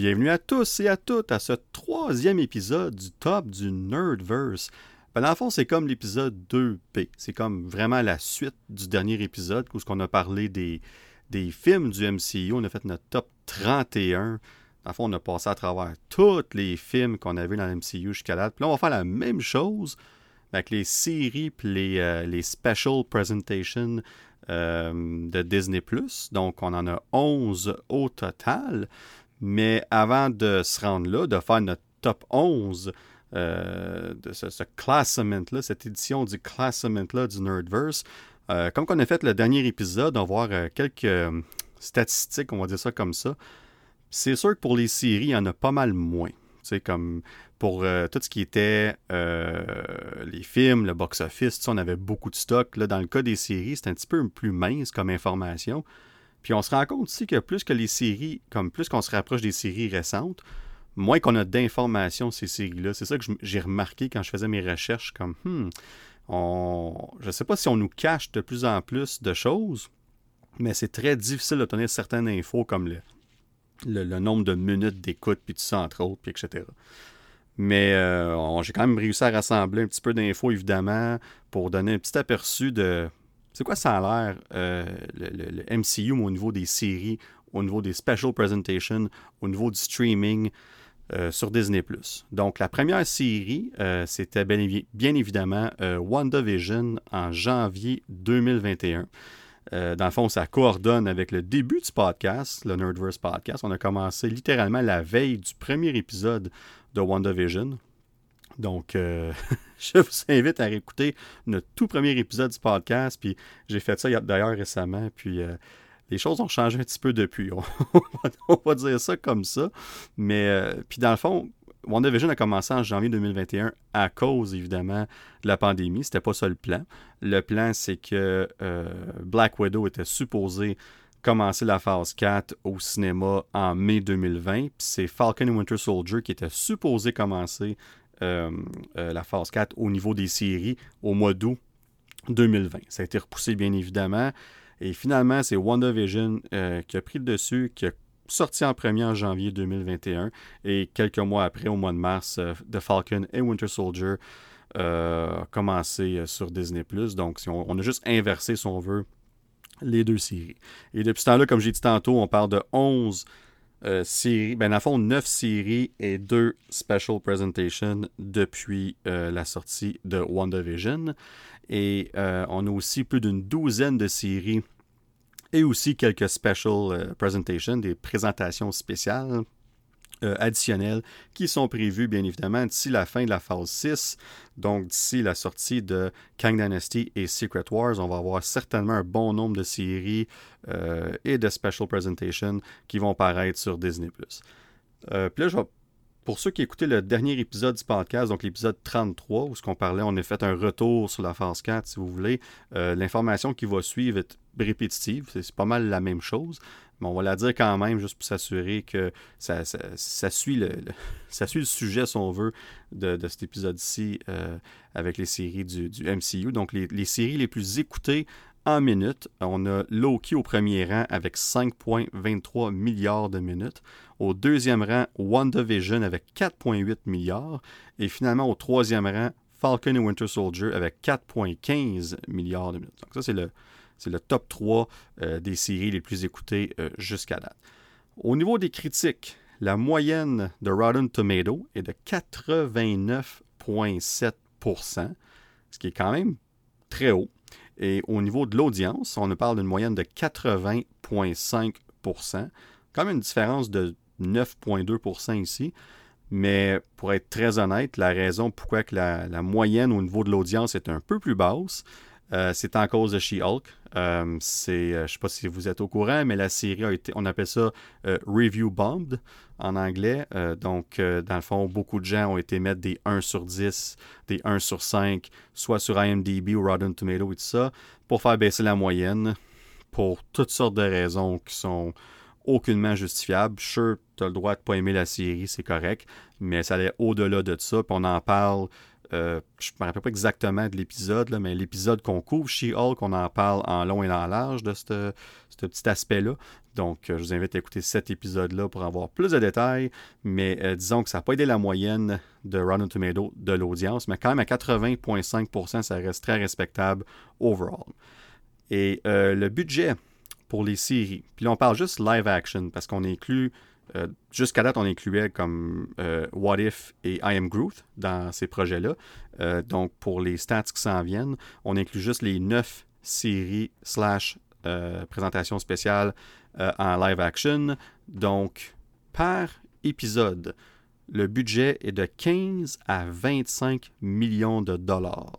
Bienvenue à tous et à toutes à ce troisième épisode du top du Nerdverse. Ben, dans le fond, c'est comme l'épisode 2B. C'est comme vraiment la suite du dernier épisode où on a parlé des, des films du MCU. On a fait notre top 31. Dans le fond, on a passé à travers tous les films qu'on a vus dans le MCU jusqu'à là. Puis là, on va faire la même chose avec les séries et les, euh, les special presentations euh, de Disney+. Donc, on en a 11 au total. Mais avant de se rendre là, de faire notre top 11 euh, de ce, classement-là, cette édition du classement-là du Nerdverse, euh, comme on a fait le dernier épisode, on va voir euh, quelques statistiques, on va dire ça comme ça. C'est sûr que pour les séries, il y en a pas mal moins. C'est comme pour tout ce qui était les films, le box-office, on avait beaucoup de stock. Là, dans le cas des séries, c'est un petit peu plus mince comme information. Puis on se rend compte aussi que plus que les séries, comme plus qu'on se rapproche des séries récentes, moins qu'on a d'informations ces séries-là. C'est ça que j'ai remarqué quand je faisais mes recherches, comme hmm, on, je ne sais pas si on nous cache de plus en plus de choses, mais c'est très difficile d'obtenir certaines infos comme le, le, nombre de minutes d'écoute, puis tout ça, entre autres, puis etc. Mais euh, j'ai quand même réussi à rassembler un petit peu d'infos, évidemment, pour donner un petit aperçu de c'est quoi ça a l'air, euh, le, MCU, au niveau des séries, au niveau des special presentations, au niveau du streaming euh, sur Disney+. Donc, la première série, euh, c'était bien, bien, évidemment WandaVision en janvier 2021. dans le fond, ça coordonne avec le début du podcast, le Nerdverse Podcast. On a commencé littéralement la veille du premier épisode de WandaVision. Donc, je vous invite à réécouter notre tout premier épisode du podcast. Puis j'ai fait ça d'ailleurs récemment. Puis euh, les choses ont changé un petit peu depuis. On, va dire ça comme ça. Mais euh, puis dans le fond, WandaVision a commencé en janvier 2021 à cause évidemment de la pandémie. C'était pas ça le plan. Le plan, c'est que Black Widow était supposé commencer la phase 4 au cinéma en mai 2020. Puis c'est Falcon and Winter Soldier qui était supposé commencer euh, euh, la phase 4 au niveau des séries au mois d'août 2020. Ça a été repoussé bien évidemment. Et finalement, c'est WandaVision euh, qui a pris le dessus, qui a sorti en premier en janvier 2021. Et quelques mois après, au mois de mars, The Falcon et Winter Soldier a commencé sur Disney. Donc, si on, on, a juste inversé, si on veut, les deux séries. Et depuis ce temps-là, comme j'ai dit tantôt, on parle de 11 euh, séries, ben, fond, 9 séries et 2 special presentations depuis euh, la sortie de WandaVision. Et euh, on a aussi plus d'une douzaine de séries et aussi quelques special presentations, des présentations spéciales euh, additionnels qui sont prévus, bien évidemment, d'ici la fin de la phase 6. Donc, d'ici la sortie de Kang Dynasty et Secret Wars, on va avoir certainement un bon nombre de séries euh, et de special presentations qui vont paraître sur Disney+. Euh, puis là, pour ceux qui écoutaient le dernier épisode du podcast, donc l'épisode 33, où ce qu'on parlait, on a fait un retour sur la phase 4, si vous voulez. L'information qui va suivre est répétitive, c'est pas mal la même chose. Mais on va la dire quand même, juste pour s'assurer que ça, suit le, sujet, si on veut, de, cet épisode-ci euh, avec les séries du, MCU. Donc, les, séries les plus écoutées en minutes, on a Loki au premier rang avec 5,23 milliards de minutes. Au deuxième rang, WandaVision avec 4,8 milliards. Et finalement, au troisième rang, Falcon et Winter Soldier avec 4,15 milliards de minutes. Donc, ça, c'est le, c'est le top 3 euh, des séries les plus écoutées euh, jusqu'à date. Au niveau des critiques, la moyenne de Rotten Tomato est de 89,7% ce qui est quand même très haut. Et au niveau de l'audience, on parle d'une moyenne de 80,5 quand même une différence de 9,2% ici. Mais pour être très honnête, la raison pourquoi que la, la moyenne au niveau de l'audience est un peu plus basse, euh, c'est en cause de She-Hulk. Euh, c'est, euh, je ne sais pas si vous êtes au courant, mais la série a été, on appelle ça Review Bombed en anglais. donc, dans le fond, beaucoup de gens ont été mettre des 1 sur 10, des 1 sur 5, soit sur IMDb ou Rotten Tomato et tout ça, pour faire baisser la moyenne, pour toutes sortes de raisons qui sont aucunement justifiables. Sure, tu as le droit de ne pas aimer la série, c'est correct, mais ça allait au-delà de ça, puis on en parle Euh, je ne me rappelle pas exactement de l'épisode, mais l'épisode qu'on couvre, She-Hulk, on en parle en long et en large de ce petit aspect-là. Donc, euh, je vous invite à écouter cet épisode-là pour avoir plus de détails. Mais euh, disons que ça n'a pas aidé la moyenne de Rotten Tomato de l'audience, mais quand même à 80,5%, ça reste très respectable overall. Et le budget pour les séries, puis là on parle juste live action parce qu'on inclut euh, jusqu'à date, on incluait comme euh, What If et I Am Groot dans ces projets-là. Euh, donc, pour les stats qui s'en viennent, on inclut juste les neuf séries slash présentations spéciales en live action. Donc, par épisode, le budget est de 15 à 25 millions de dollars.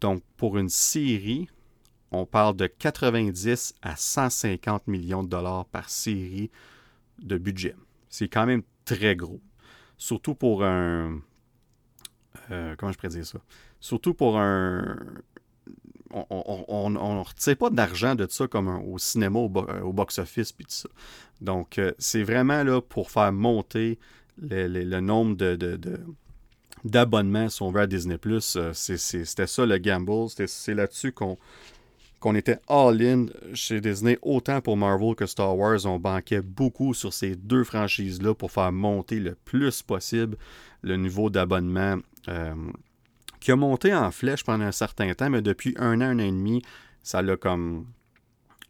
Donc, pour une série, on parle de 90 à 150 millions de dollars par série de budget. C'est quand même très gros. Surtout pour un. Euh, comment je pourrais dire ça? Surtout pour un. On ne retire pas d'argent de ça comme au cinéma, au, euh, box-office, puis tout ça. Donc, euh, c'est vraiment là pour faire monter le, nombre de, d'abonnements, si on veut, à Disney+. C'était ça le gamble. C'est là-dessus qu'on qu'on était all-in chez Disney, autant pour Marvel que Star Wars. On banquait beaucoup sur ces deux franchises-là pour faire monter le plus possible le niveau d'abonnement euh, qui a monté en flèche pendant un certain temps, mais depuis un an, un an et demi, ça l'a comme.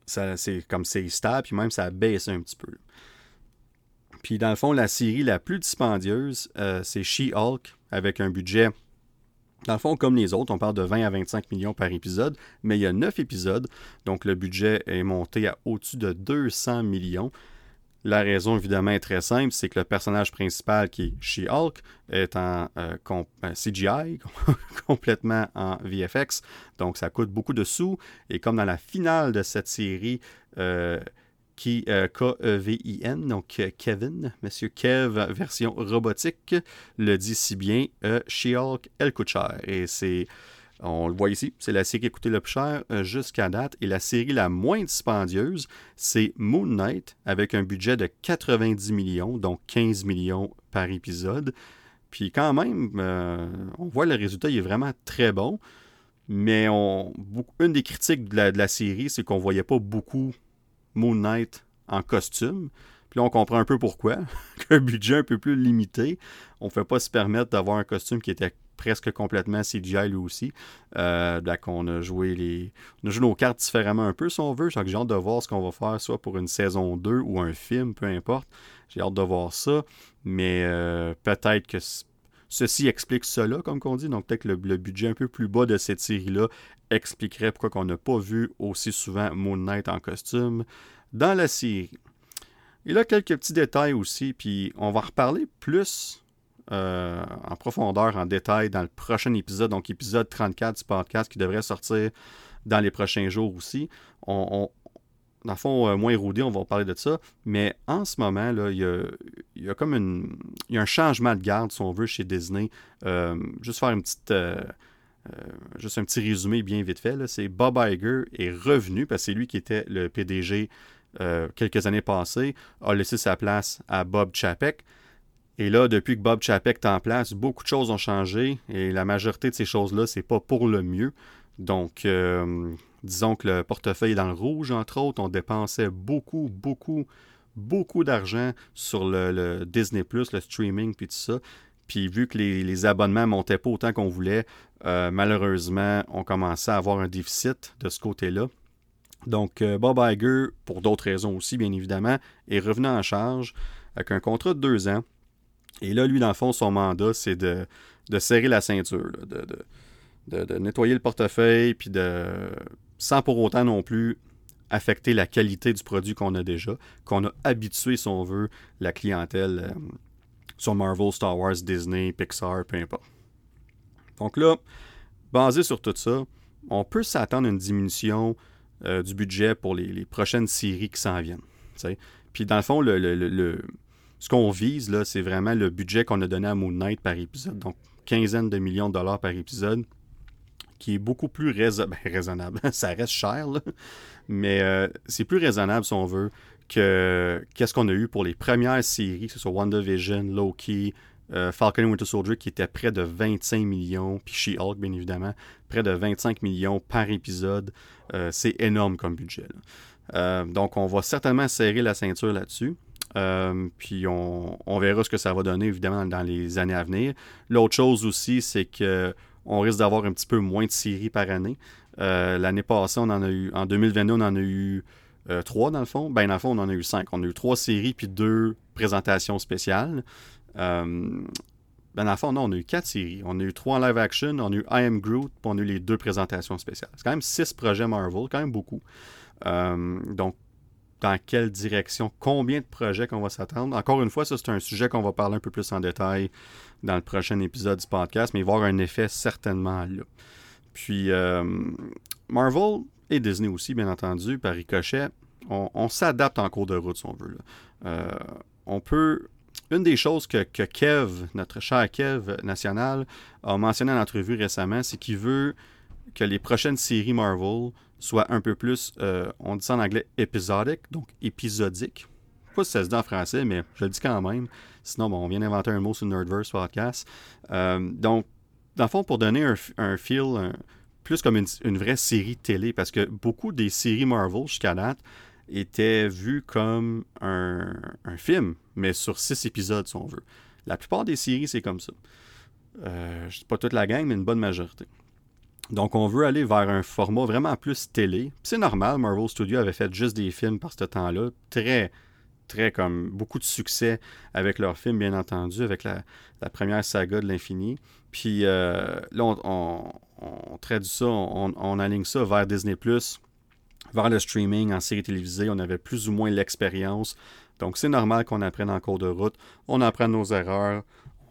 Ça, c'est comme c'est stable, puis même ça a baissé un petit peu. Puis dans le fond, la série la plus dispendieuse, euh, c'est She-Hulk, avec un budget dans le fond, comme les autres, on parle de 20 à 25 millions par épisode, mais il y a 9 épisodes, donc le budget est monté à au-dessus de 200 millions. La raison, évidemment, est très simple, c'est que le personnage principal, qui est She-Hulk, est en euh, euh, CGI, complètement en VFX, donc ça coûte beaucoup de sous. Et comme dans la finale de cette série, euh, qui euh, K-E-V-I-N, donc euh, Kevin, Monsieur Kev, version robotique, le dit si bien, euh, She-Hulk, elle coûte cher. Et c'est, on le voit ici, c'est la série qui a coûté le plus cher jusqu'à date. Et la série la moins dispendieuse, c'est Moon Knight, avec un budget de 90 millions, donc 15 millions par épisode. Puis quand même, on voit le résultat, il est vraiment très bon. Mais une des critiques de la, de la série, c'est qu'on voyait pas beaucoup Moon Knight en costume. Puis là, on comprend un peu pourquoi. un budget un peu plus limité. On ne fait pas se permettre d'avoir un costume qui était presque complètement CGI lui aussi. Euh, on a joué les. On a joué nos cartes différemment un peu si on veut. J'ai hâte de voir ce qu'on va faire, soit pour une saison 2 ou un film, peu importe. J'ai hâte de voir ça. Mais euh, peut-être que ceci explique cela, comme on dit. Donc peut-être que le, le, budget un peu plus bas de cette série-là expliquerait pourquoi on n'a pas vu aussi souvent Moon Knight en costume dans la série. Il a quelques petits détails aussi, puis on va reparler plus euh, en profondeur, en détail dans le prochain épisode, donc épisode 34 du podcast qui devrait sortir dans les prochains jours aussi. On, dans le fond, euh, moins érodé, on va parler de ça. Mais en ce moment, là, il, y a, comme une, il y a un changement de garde, si on veut, chez Disney. Euh, juste faire une petite euh, juste un petit résumé bien vite fait. C'est Bob Iger est revenu, parce que c'est lui qui était le PDG quelques années passées, a laissé sa place à Bob Chapek. Et là, depuis que Bob Chapek est en place, beaucoup de choses ont changé et la majorité de ces choses-là, c'est pas pour le mieux. Donc, disons que le portefeuille est dans le rouge, entre autres. On dépensait beaucoup, beaucoup, beaucoup d'argent sur le, Disney, le streaming, puis tout ça. Puis vu que les, abonnements montaient pas autant qu'on voulait, euh, malheureusement, on commençait à avoir un déficit de ce côté-là. Donc, euh, Bob Iger, pour d'autres raisons aussi, bien évidemment, est revenu en charge avec un contrat de deux ans. Et là, lui, dans le fond, son mandat, c'est de, serrer la ceinture, de, de, nettoyer le portefeuille, puis de, sans pour autant non plus affecter la qualité du produit qu'on a déjà, qu'on a habitué, si on veut, la clientèle euh, sur Marvel, Star Wars, Disney, Pixar, peu importe. Donc là, basé sur tout ça, on peut s'attendre à une diminution euh, du budget pour les, prochaines séries qui s'en viennent. Puis dans le fond, ce qu'on vise, là, c'est vraiment le budget qu'on a donné à Moon Knight par épisode. Donc, quinzaine de millions de dollars par épisode, qui est beaucoup plus ben, raisonnable. Ça reste cher, mais euh, c'est plus raisonnable, si on veut, que qu'est-ce qu'on a eu pour les premières séries, que ce soit WandaVision, Loki, euh, Falcon et Winter Soldier qui était près de 25 millions, puis She-Hulk bien évidemment, près de 25 millions par épisode. Euh, c'est énorme comme budget. Donc on va certainement serrer la ceinture là-dessus. puis on, verra ce que ça va donner évidemment dans les années à venir. L'autre chose aussi, c'est que on risque d'avoir un petit peu moins de séries par année. L'année passée, on en a eu, en 2022, on en a eu trois dans le fond. Ben dans le fond, on en a eu cinq. On a eu trois séries puis deux présentations spéciales. Euh, ben, dans le fond, non, on a eu quatre séries. On a eu trois live action, on a eu I Am Groot, puis on a eu les deux présentations spéciales. C'est quand même six projets Marvel, quand même beaucoup. Euh, donc, dans quelle direction, combien de projets qu'on va s'attendre. Encore une fois, ça, c'est un sujet qu'on va parler un peu plus en détail dans le prochain épisode du podcast, mais il va avoir un effet certainement là. Puis, euh, Marvel et Disney aussi, bien entendu, par ricochet, on, s'adapte en cours de route, si on veut. on peut une des choses que, Kev, notre cher Kev national, a mentionné en entrevue récemment, c'est qu'il veut que les prochaines séries Marvel soient un peu plus, euh, on dit ça en anglais, épisodique, donc épisodique. Je sais pas si ça se dit en français, mais je le dis quand même. Sinon, bon, on vient d'inventer un mot sur Nerdverse podcast. Euh, donc, dans le fond, pour donner un, feel plus comme une, vraie série télé, parce que beaucoup des séries Marvel jusqu'à date, était vu comme un, film, mais sur six épisodes, si on veut. La plupart des séries, c'est comme ça. Euh, je ne pas toute la gang, mais une bonne majorité. Donc, on veut aller vers un format vraiment plus télé. C'est normal, Marvel Studios avait fait juste des films par ce temps-là. Très, très comme beaucoup de succès avec leurs films, bien entendu, avec la, première saga de l'infini. Puis euh, là, on, traduit ça, on, on, aligne ça vers Disney vers le streaming en série télévisée, on avait plus ou moins l'expérience. Donc c'est normal qu'on apprenne en cours de route, on apprend nos erreurs,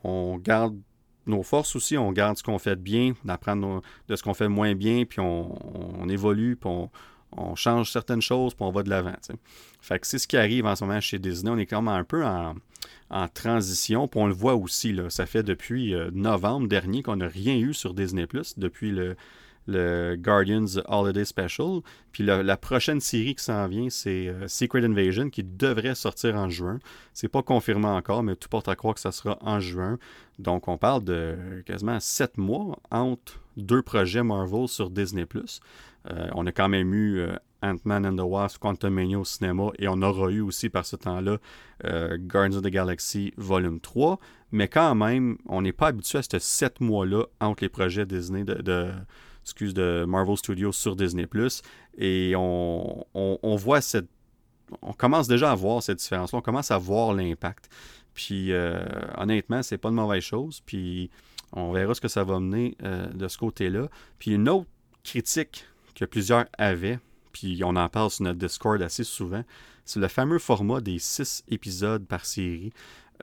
on garde nos forces aussi, on garde ce qu'on fait de bien, on apprend de ce qu'on fait moins bien, puis on, évolue, puis on, change certaines choses, puis on va de l'avant. Fait que c'est ce qui arrive en ce moment chez Disney. On est quand même un peu en, transition, puis on le voit aussi. Là, ça fait depuis euh, novembre dernier qu'on n'a rien eu sur Disney, depuis le, le Guardians Holiday Special. Puis la, prochaine série qui s'en vient, c'est euh, Secret Invasion, qui devrait sortir en juin. C'est pas confirmé encore, mais tout porte à croire que ça sera en juin. Donc on parle de quasiment sept mois entre deux projets Marvel sur Disney+. Euh, on a quand même eu euh, Ant-Man and the Wasp, Quantumania au cinéma, et on aura eu aussi par ce temps-là Guardians of the Galaxy Volume 3. Mais quand même, on n'est pas habitué à ces sept mois-là entre les projets Disney de excuse, de Marvel Studios sur Disney+. Et on, voit cette... On commence déjà à voir cette différence-là. On commence à voir l'impact. Puis euh, honnêtement, c'est pas de mauvaise chose. Puis on verra ce que ça va mener euh, de ce côté-là. Puis une autre critique que plusieurs avaient, puis on en parle sur notre Discord assez souvent, c'est le fameux format des six épisodes par série,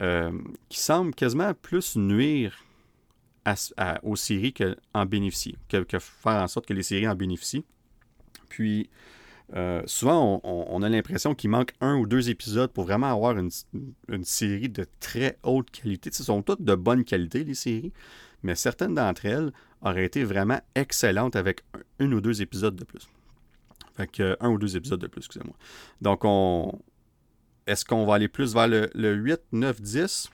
euh, qui semble quasiment plus nuire aux séries en bénéficient, que, faire en sorte que les séries en bénéficient. Puis, euh, souvent, on, a l'impression qu'il manque un ou deux épisodes pour vraiment avoir une, série de très haute qualité. Ce sont toutes de bonne qualité, les séries, mais certaines d'entre elles auraient été vraiment excellentes avec un, ou deux épisodes de plus. Fait que, un ou deux épisodes de plus, excusez-moi. Donc, on, est-ce qu'on va aller plus vers le 8, 9, 10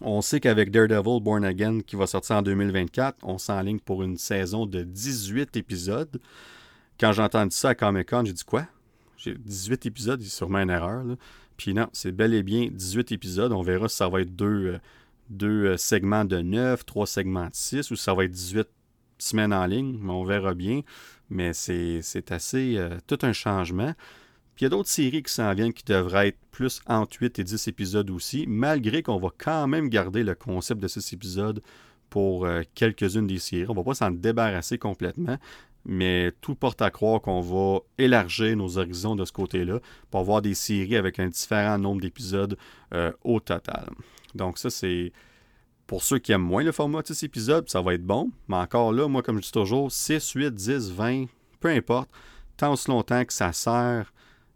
on sait qu'avec Daredevil Born Again qui va sortir en 2024, on s'enligne pour une saison de 18 épisodes. Quand j'ai entendu ça à Comic Con, j'ai dit quoi? J'ai 18 épisodes, c'est sûrement une erreur. Puis non, c'est bel et bien 18 épisodes. On verra si ça va être deux, euh, deux euh, segments de 9, trois segments de 6 ou si ça va être 18 semaines en ligne. On verra bien. Mais c'est assez euh, tout un changement. Puis il y a d'autres séries qui s'en viennent qui devraient être plus entre 8 et 10 épisodes aussi, malgré qu'on va quand même garder le concept de 6 épisodes pour euh, quelques-unes des séries. On ne va pas s'en débarrasser complètement, mais tout porte à croire qu'on va élargir nos horizons de ce côté-là pour avoir des séries avec un différent nombre d'épisodes euh, au total. Donc ça, c'est pour ceux qui aiment moins le format de 6 épisodes, ça va être bon. Mais encore là, moi, comme je dis toujours, 6, 8, 10, 20, peu importe, tant aussi longtemps que ça sert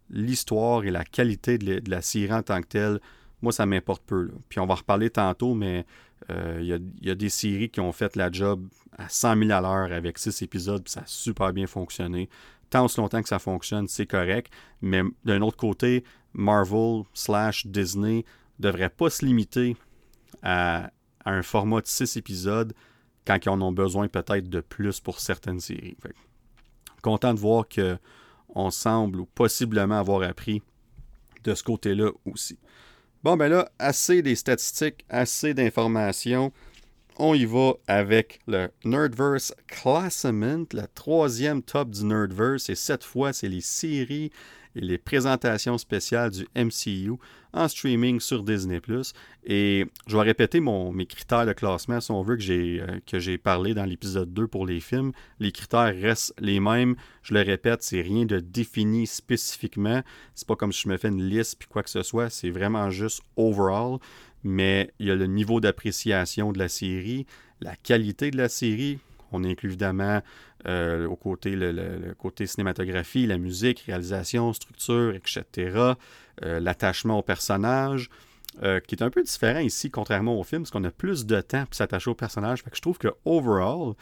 l'histoire et la qualité de, la série en tant que telle, moi, ça m'importe peu. Puis on va reparler tantôt, mais euh, il y, a des séries qui ont fait la job à 100 000 à l'heure avec six épisodes, puis ça a super bien fonctionné. Tant aussi longtemps que ça fonctionne, c'est correct. Mais d'un autre côté, Marvel slash Disney devrait pas se limiter à, un format de 6 épisodes quand ils en ont besoin peut-être de plus pour certaines séries. content de voir qu'on semble ou possiblement avoir appris de ce côté-là aussi. Bon, ben là, assez des statistiques, assez d'informations. On y va avec le Nerdverse Classement, la troisième top du Nerdverse. Et cette fois, c'est les séries et les présentations spéciales du MCU en streaming sur Disney+. Et je vais répéter mon, mes critères de classement, si on veut, que j'ai, euh, que j'ai parlé dans l'épisode 2 pour les films. Les critères restent les mêmes. Je le répète, c'est rien de défini spécifiquement. C'est pas comme si je me fais une liste puis quoi que ce soit. C'est vraiment juste overall. Mais il y a le niveau d'appréciation de la série, la qualité de la série, on inclut évidemment euh, au côté, le, côté cinématographie, la musique, réalisation, structure, etc. Euh, l'attachement au personnage, euh, qui est un peu différent ici, contrairement au film, parce qu'on a plus de temps pour s'attacher au personnage. Fait que je trouve que overall,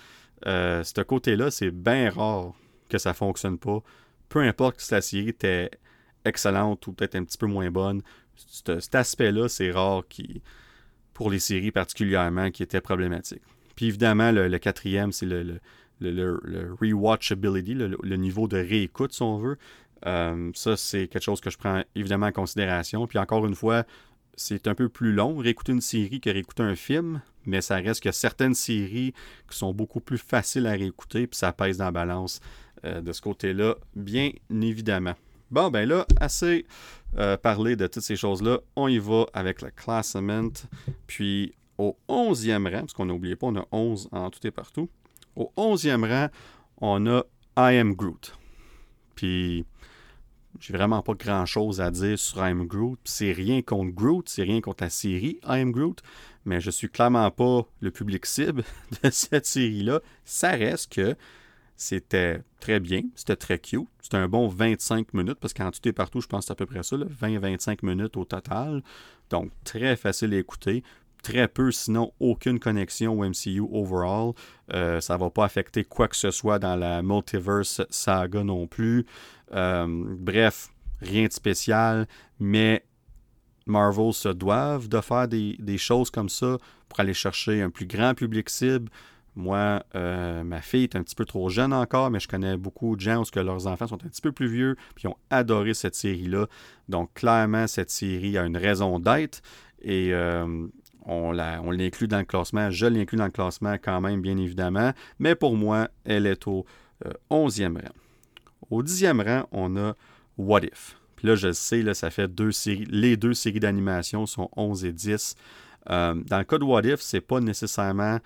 ce côté-là, c'est bien rare que ça fonctionne pas. Peu importe si la série était excellente ou peut-être un petit peu moins bonne, cet, aspect-là, c'est rare qui, pour les séries particulièrement, qui étaient problématiques. Puis évidemment, le, quatrième, c'est le, le, rewatchability, le, niveau de réécoute, si on veut. Euh, ça, c'est quelque chose que je prends évidemment en considération. Puis encore une fois, c'est un peu plus long réécouter une série que réécouter un film, mais ça reste que certaines séries qui sont beaucoup plus faciles à réécouter, puis ça pèse dans la balance euh, de ce côté-là, bien évidemment. Bon, ben là, assez euh, parlé de toutes ces choses-là. On y va avec le classement. Puis au 11e rang, parce qu'on n'a oublié pas, on a 11 en tout et partout. Au 11e rang, on a I Am Groot. Puis, j'ai vraiment pas grand chose à dire sur I Am Groot. C'est rien contre Groot, c'est rien contre la série I Am Groot, mais je suis clairement pas le public cible de cette série-là. Ça reste que c'était très bien, c'était très cute. C'était un bon 25 minutes, parce qu'en tout et partout, je pense que c'est à peu près ça, 20-25 minutes au total. Donc, très facile à écouter très peu, sinon aucune connexion au MCU overall. Euh, ça ne va pas affecter quoi que ce soit dans la multiverse saga non plus. Euh, bref, rien de spécial, mais Marvel se doivent de faire des, choses comme ça pour aller chercher un plus grand public cible. Moi, euh, ma fille est un petit peu trop jeune encore, mais je connais beaucoup de gens où que leurs enfants sont un petit peu plus vieux, puis ont adoré cette série-là. Donc, clairement, cette série a une raison d'être. Et on l'inclut dans le classement. Je l'inclus dans le classement quand même, bien évidemment. Mais pour moi, elle est au 11e euh, rang. Au 10e rang, on a What If. Puis là, je sais, là, ça fait deux séries. Les deux séries d'animation sont 11 et 10. Euh, dans le cas de What If, c'est pas nécessairement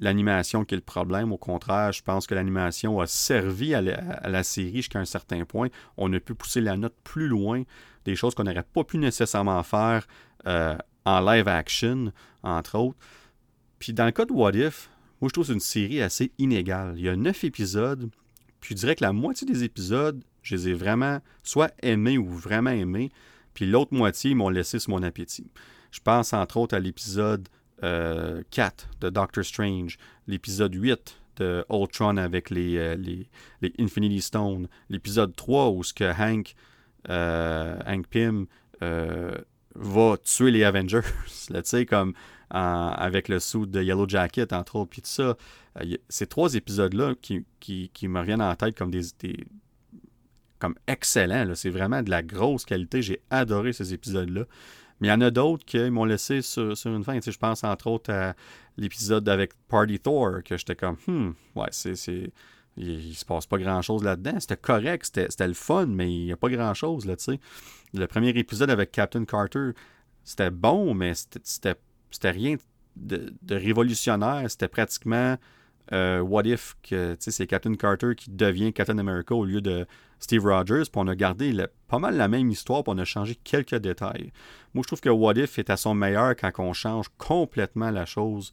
l'animation qui est le problème. Au contraire, je pense que l'animation a servi à la, série jusqu'à un certain point. On a pu pousser la note plus loin, des choses qu'on n'aurait pas pu nécessairement faire euh, en live action, entre autres. Puis dans le cas de What If, moi je trouve c'est une série assez inégale. Il y a neuf épisodes, puis je dirais que la moitié des épisodes, je les ai vraiment soit aimés ou vraiment aimés, puis l'autre moitié, ils m'ont laissé sur mon appétit. Je pense entre autres à l'épisode 4 euh, de Doctor Strange, l'épisode 8 de Ultron avec les, euh, les, Infinity Stones, l'épisode 3 où ce que Hank, euh, Hank Pym va tuer les Avengers. tu sais, comme avec le sou de Yellow Jacket, entre autres, puis tout ça. Euh, ces trois épisodes-là qui, qui, me reviennent en tête comme des, comme excellents. C'est vraiment de la grosse qualité. J'ai adoré ces épisodes-là. Mais il y en a d'autres qui m'ont laissé sur, une fin. Tu je pense entre autres à l'épisode avec Party Thor, que j'étais comme, hmm, ouais, c'est il, ne se passe pas grand-chose là-dedans. C'était correct, c'était le fun, mais il n'y a pas grand-chose, là, tu sais. Le premier épisode avec Captain Carter, c'était bon, mais c'était rien de, révolutionnaire. C'était pratiquement euh, What If que c'est Captain Carter qui devient Captain America au lieu de Steve Rogers. Puis on a gardé pas mal la même histoire, puis on a changé quelques détails. Moi, je trouve que What If est à son meilleur quand on change complètement la chose.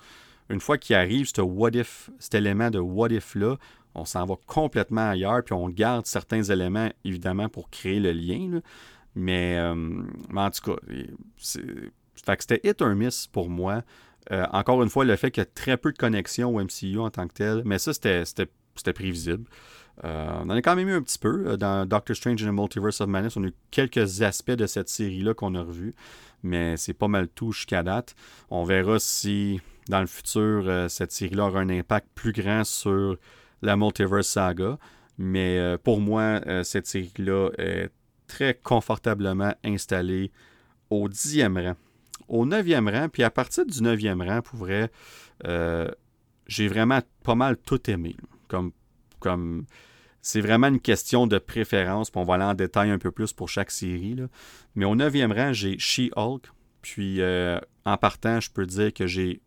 Une fois qu'il arrive, ce What If, cet élément de What If-là, on s'en va complètement ailleurs, puis on garde certains éléments, évidemment, pour créer le lien. Mais, euh, mais, en tout cas, c'était hit or miss pour moi. Euh, encore une fois, le fait qu'il y a très peu de connexion au MCU en tant que tel, mais ça, c'était prévisible. Euh, on en a quand même eu un petit peu. Dans Doctor Strange and the Multiverse of Madness, on a eu quelques aspects de cette série-là qu'on a revus, mais c'est pas mal tout jusqu'à date. On verra si dans le futur, cette série-là aura un impact plus grand sur la Multiverse Saga. Mais pour moi, cette série-là est très confortablement installée au dixième rang. Au neuvième rang, puis à partir du neuvième rang, pour vrai, euh, j'ai vraiment pas mal tout aimé. Comme, comme c'est vraiment une question de préférence, puis on va aller en détail un peu plus pour chaque série. Mais au neuvième rang, j'ai She-Hulk. Puis euh, en partant, je peux dire que j'ai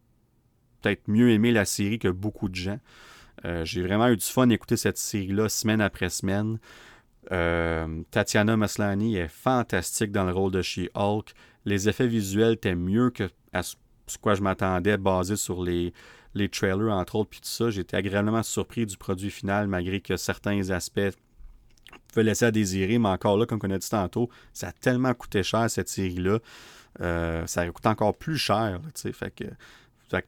peut-être mieux aimé la série que beaucoup de gens. Euh, j'ai vraiment eu du fun d'écouter cette série-là semaine après semaine. Tatiana Maslany est fantastique dans le rôle de She-Hulk. Les effets visuels étaient mieux que à ce quoi je m'attendais, basé sur les, trailers, entre autres, puis tout ça. J'étais agréablement surpris du produit final, malgré que certains aspects pouvaient laisser à désirer. Mais encore là, comme on a dit tantôt, ça a tellement coûté cher, cette série-là. Euh, ça coûte encore plus cher. fait que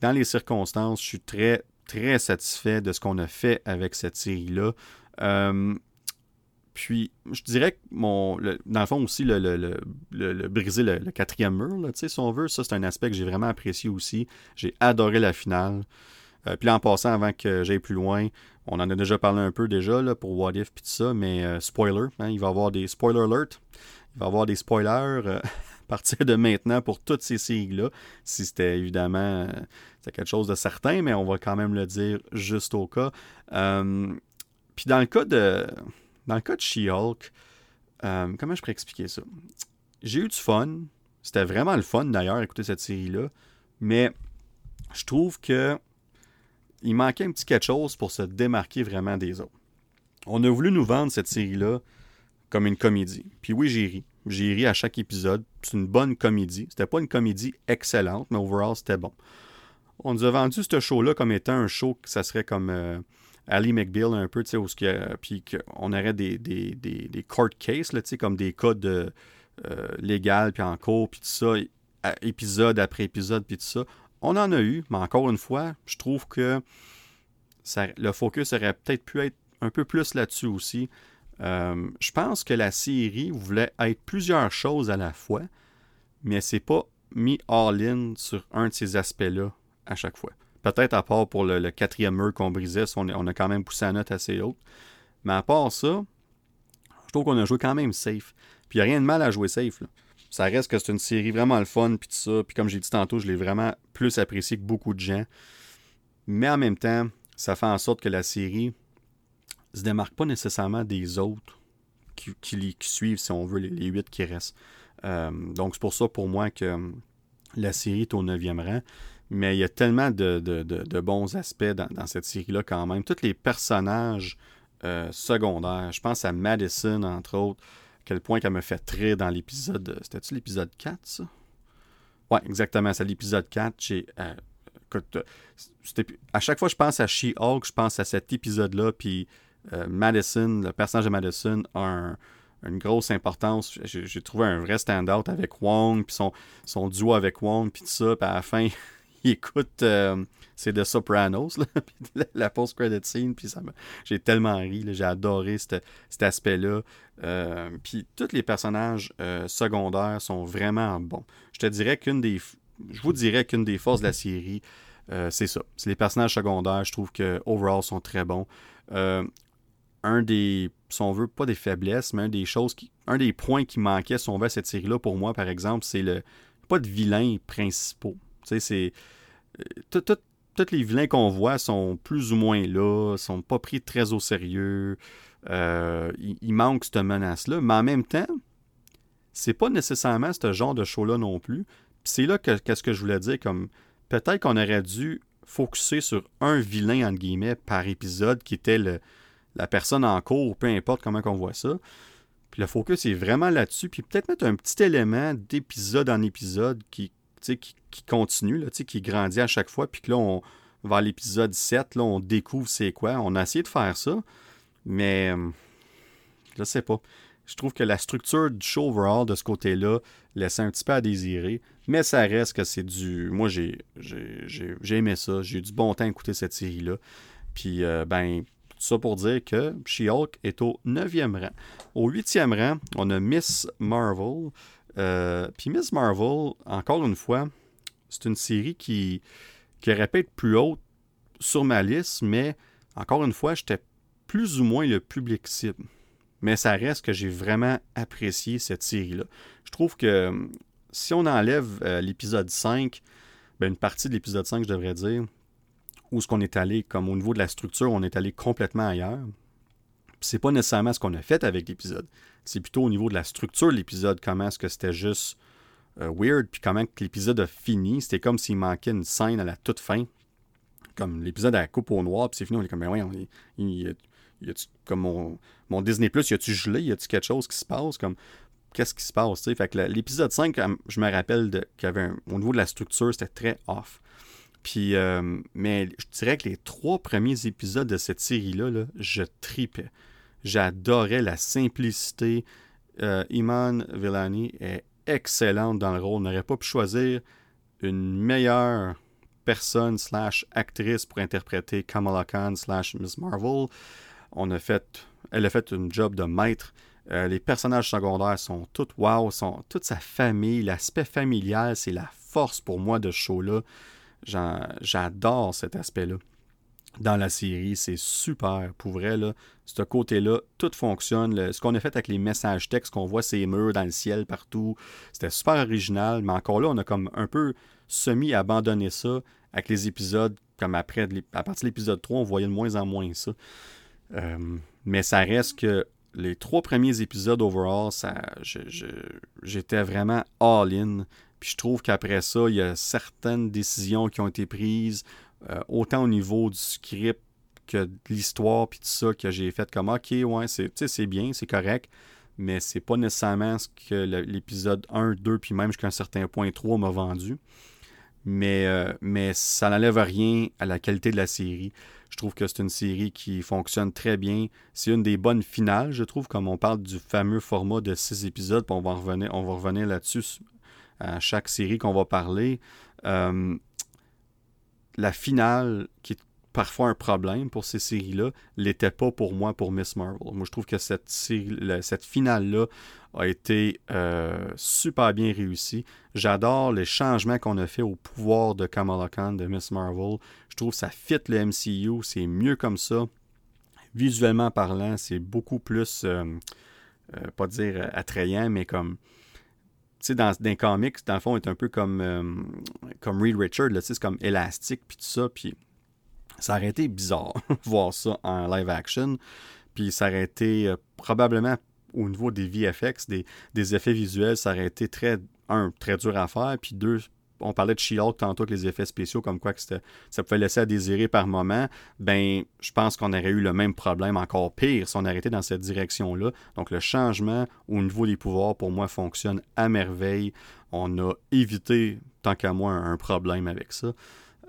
dans les circonstances, je suis très, très satisfait de ce qu'on a fait avec cette série-là. Euh, puis, je dirais que mon, dans le fond aussi, le, briser le, quatrième mur, si on veut, ça c'est un aspect que j'ai vraiment apprécié aussi. J'ai adoré la finale. Euh, puis là, en passant, avant que j'aille plus loin, on en a déjà parlé un peu déjà là, pour What If puis tout ça, mais euh, spoiler, hein, il va y avoir des spoiler alert. Il va y avoir des spoilers euh, à partir de maintenant pour toutes ces séries-là. Si c'était évidemment quelque chose de certain, mais on va quand même le dire juste au cas. puis dans le cas de dans le cas de She-Hulk, euh, comment je pourrais expliquer ça? J'ai eu du fun. C'était vraiment le fun d'ailleurs, écouter cette série-là. Mais je trouve que il manquait un petit quelque chose pour se démarquer vraiment des autres. On a voulu nous vendre cette série-là comme une comédie. Puis oui, j'ai ri. J'ai ri à chaque épisode. C'est une bonne comédie. C'était pas une comédie excellente, mais overall, c'était bon. On nous a vendu ce show-là comme étant un show que ça serait comme euh, Ali McBeal un peu, tu sais, où puis on aurait des, des, des, court cases, tu sais, comme des cas de euh, légal, puis en cours, puis tout ça, épisode après épisode, puis tout ça. On en a eu, mais encore une fois, je trouve que le focus aurait peut-être pu être un peu plus là-dessus aussi. Euh, je pense que la série voulait être plusieurs choses à la fois, mais c'est pas mis all-in sur un de ces aspects-là à chaque fois. Peut-être à part pour le, quatrième mur qu'on brisait, on, a quand même poussé la note assez haute. Mais à part ça, je trouve qu'on a joué quand même safe. Puis il n'y a rien de mal à jouer safe. Ça reste que c'est une série vraiment le fun, puis tout ça. Puis comme j'ai dit tantôt, je l'ai vraiment plus apprécié que beaucoup de gens. Mais en même temps, ça fait en sorte que la série se démarque pas nécessairement des autres qui, suivent, si on veut, les, huit qui restent. Euh, donc c'est pour ça, pour moi, que la série est au neuvième rang. Mais il y a tellement de, bons aspects dans, cette série-là quand même. Tous les personnages euh, secondaires. Je pense à Madison, entre autres. À quel point qu'elle me fait très dans l'épisode. C'était-tu l'épisode 4, ça? Ouais, exactement. C'est l'épisode 4. J'ai. Euh, euh, à chaque fois que je pense à She-Hulk, je pense à cet épisode-là. Puis Madison, le personnage de Madison, a une grosse importance. J'ai trouvé un vrai stand-out avec Wong, puis son, son duo avec Wong, puis tout ça. Puis à la fin. écoute, euh, c'est The Sopranos, la post-credit scene, puis ça j'ai tellement ri, j'ai adoré cet, aspect-là. Euh, puis tous les personnages euh, secondaires sont vraiment bons. Je te dirais qu'une des, je vous dirais qu'une des forces de la série, c'est ça. C'est les personnages secondaires, je trouve que overall sont très bons. un des, si on veut, pas des faiblesses, mais un des choses qui, un des points qui manquait, si on veut, à cette série-là, pour moi, par exemple, c'est le, pas de vilains principaux. C'est. Euh, tous les vilains qu'on voit sont plus ou moins là, sont pas pris très au sérieux. Euh, il, manque cette menace-là. Mais en même temps, c'est pas nécessairement ce genre de show-là non plus. c'est là que, qu'est-ce que je voulais dire, comme peut-être qu'on aurait dû focuser sur un vilain, entre guillemets, par épisode, qui était la personne en cours, peu importe comment on voit ça. Puis le focus est vraiment là-dessus. Puis peut-être mettre un petit élément d'épisode en épisode qui, qui, qui continue, là, qui grandit à chaque fois, puis que là, on, vers l'épisode 7, là, on découvre c'est quoi. On a essayé de faire ça, mais euh, je sais pas. Je trouve que la structure du show overall de ce côté-là laisse un petit peu à désirer, mais ça reste que c'est du. Moi, j'ai, j'ai, aimé ça. J'ai eu du bon temps à écouter cette série-là. Puis, euh, ben, ça pour dire que She-Hulk est au 9e rang. Au 8e rang, on a Miss Marvel. Euh, puis Miss Marvel, encore une fois, c'est une série qui, qui répète plus haut sur ma liste, mais encore une fois, j'étais plus ou moins le public cible. Mais ça reste que j'ai vraiment apprécié cette série-là. Je trouve que si on enlève euh, l'épisode 5, ben une partie de l'épisode 5, je devrais dire, où ce qu'on est allé, comme au niveau de la structure, on est allé complètement ailleurs. C'est pas nécessairement ce qu'on a fait avec l'épisode. C'est plutôt au niveau de la structure de l'épisode, comment est-ce que c'était juste euh, weird, puis comment l'épisode a fini. C'était comme s'il manquait une scène à la toute fin. Comme l'épisode à la coupe au noir, puis c'est fini, on est comme, ben ouais, il, y a comme mon, mon Disney Plus, y a-tu gelé, y a-tu quelque chose qui se passe? Comme, qu'est-ce qui se passe? Fait que l'épisode 5, je me rappelle qu'il y avait au niveau de la structure, c'était très off. Puis, euh, mais je dirais que les trois premiers épisodes de cette série-là, je tripais. J'adorais la simplicité. Euh, Iman Villani est excellente dans le rôle. On n'aurait pas pu choisir une meilleure personne slash actrice pour interpréter Kamala Khan slash Miss Marvel. On a fait, elle a fait un job de maître. Euh, les personnages secondaires sont tous wow, sont toute sa famille, l'aspect familial, c'est la force pour moi de ce show-là. J'adore cet aspect-là. Dans la série, c'est super. Pour vrai, là, ce côté-là, tout fonctionne. ce qu'on a fait avec les messages textes, qu'on voit ces murs dans le ciel partout, c'était super original. Mais encore là, on a comme un peu semi-abandonné ça avec les épisodes. Comme après, à partir de l'épisode 3, on voyait de moins en moins ça. Euh, mais ça reste que les trois premiers épisodes overall, ça, j'étais vraiment all-in. Puis je trouve qu'après ça, il y a certaines décisions qui ont été prises, euh, autant au niveau du script que de l'histoire, puis tout ça, que j'ai fait comme OK, ouais, c'est bien, c'est correct, mais c'est pas nécessairement ce que l'épisode 1, 2, puis même jusqu'à un certain point 3 m'a vendu. Mais, euh, mais ça n'enlève rien à la qualité de la série. Je trouve que c'est une série qui fonctionne très bien. C'est une des bonnes finales, je trouve, comme on parle du fameux format de six épisodes, puis on va revenir là-dessus à chaque série qu'on va parler. Euh, la finale, qui est parfois un problème pour ces séries-là, l'était pas pour moi pour Miss Marvel. Moi, je trouve que cette, finale-là a été euh, super bien réussie. J'adore les changements qu'on a fait au pouvoir de Kamala Khan, de Miss Marvel. Je trouve que ça fit le MCU, c'est mieux comme ça. Visuellement parlant, c'est beaucoup plus, euh, pas dire attrayant, mais comme sais, dans, dans les comics, dans le fond, est un peu comme, euh, Reed Richard, c'est comme élastique, puis tout ça, puis ça aurait été bizarre voir ça en live action, puis ça aurait été euh, probablement au niveau des VFX, des, des, effets visuels, ça aurait été très, un, très dur à faire, puis deux, on parlait de She-Hulk tantôt avec les effets spéciaux, comme quoi que ça pouvait laisser à désirer par moment, ben je pense qu'on aurait eu le même problème, encore pire, si on arrêtait dans cette direction-là. Donc le changement au niveau des pouvoirs, pour moi, fonctionne à merveille. On a évité, tant qu'à moi, un, problème avec ça.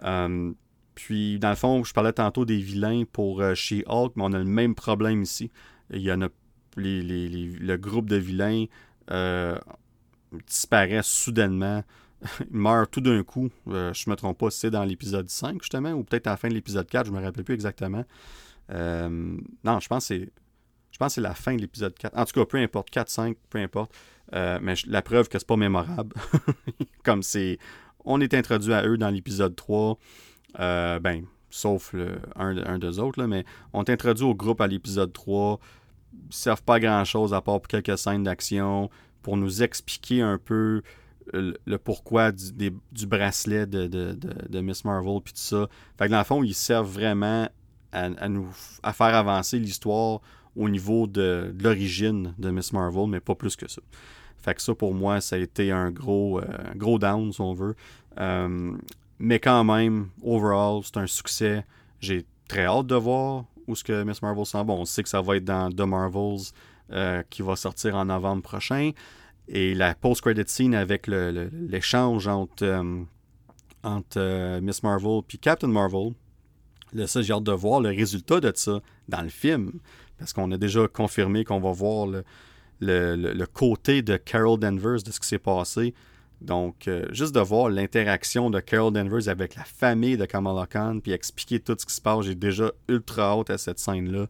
Euh, puis, dans le fond, je parlais tantôt des vilains pour euh, She-Hulk, mais on a le même problème ici. Il y en a le groupe de vilains euh, disparaît soudainement il meurt tout d'un coup. Euh, je ne me trompe pas c'est dans l'épisode 5, justement, ou peut-être à la fin de l'épisode 4, je ne me rappelle plus exactement. Euh, non, je pense que c'est. Je pense c'est la fin de l'épisode 4. En tout cas, peu importe, 4, 5, peu importe. Euh, mais la preuve que c'est pas mémorable. Comme c'est. On est introduit à eux dans l'épisode 3. ben, sauf un, un des autres, mais on est introduit au groupe à l'épisode 3. Ils servent pas grand-chose à part pour quelques scènes d'action, pour nous expliquer un peu le, pourquoi du, bracelet de, Miss Marvel puis tout ça. Fait que dans le fond, ils servent vraiment à, nous à faire avancer l'histoire au niveau de, l'origine de Miss Marvel, mais pas plus que ça. Fait que ça, pour moi, ça a été un gros, euh, gros down, si on veut. Euh, mais quand même, overall, c'est un succès. J'ai très hâte de voir où ce que Miss Marvel s'en va. On sait que ça va être dans The Marvels euh, qui va sortir en novembre prochain. Et la post-credit scene avec l'échange entre, euh, entre euh, Miss Marvel puis Captain Marvel, là, ça, j'ai hâte de voir le résultat de ça dans le film. Parce qu'on a déjà confirmé qu'on va voir le, le, côté de Carol Danvers, de ce qui s'est passé Donc, euh, juste de voir l'interaction de Carol Danvers avec la famille de Kamala Khan, puis expliquer tout ce qui se passe, j'ai déjà ultra hâte à cette scène-là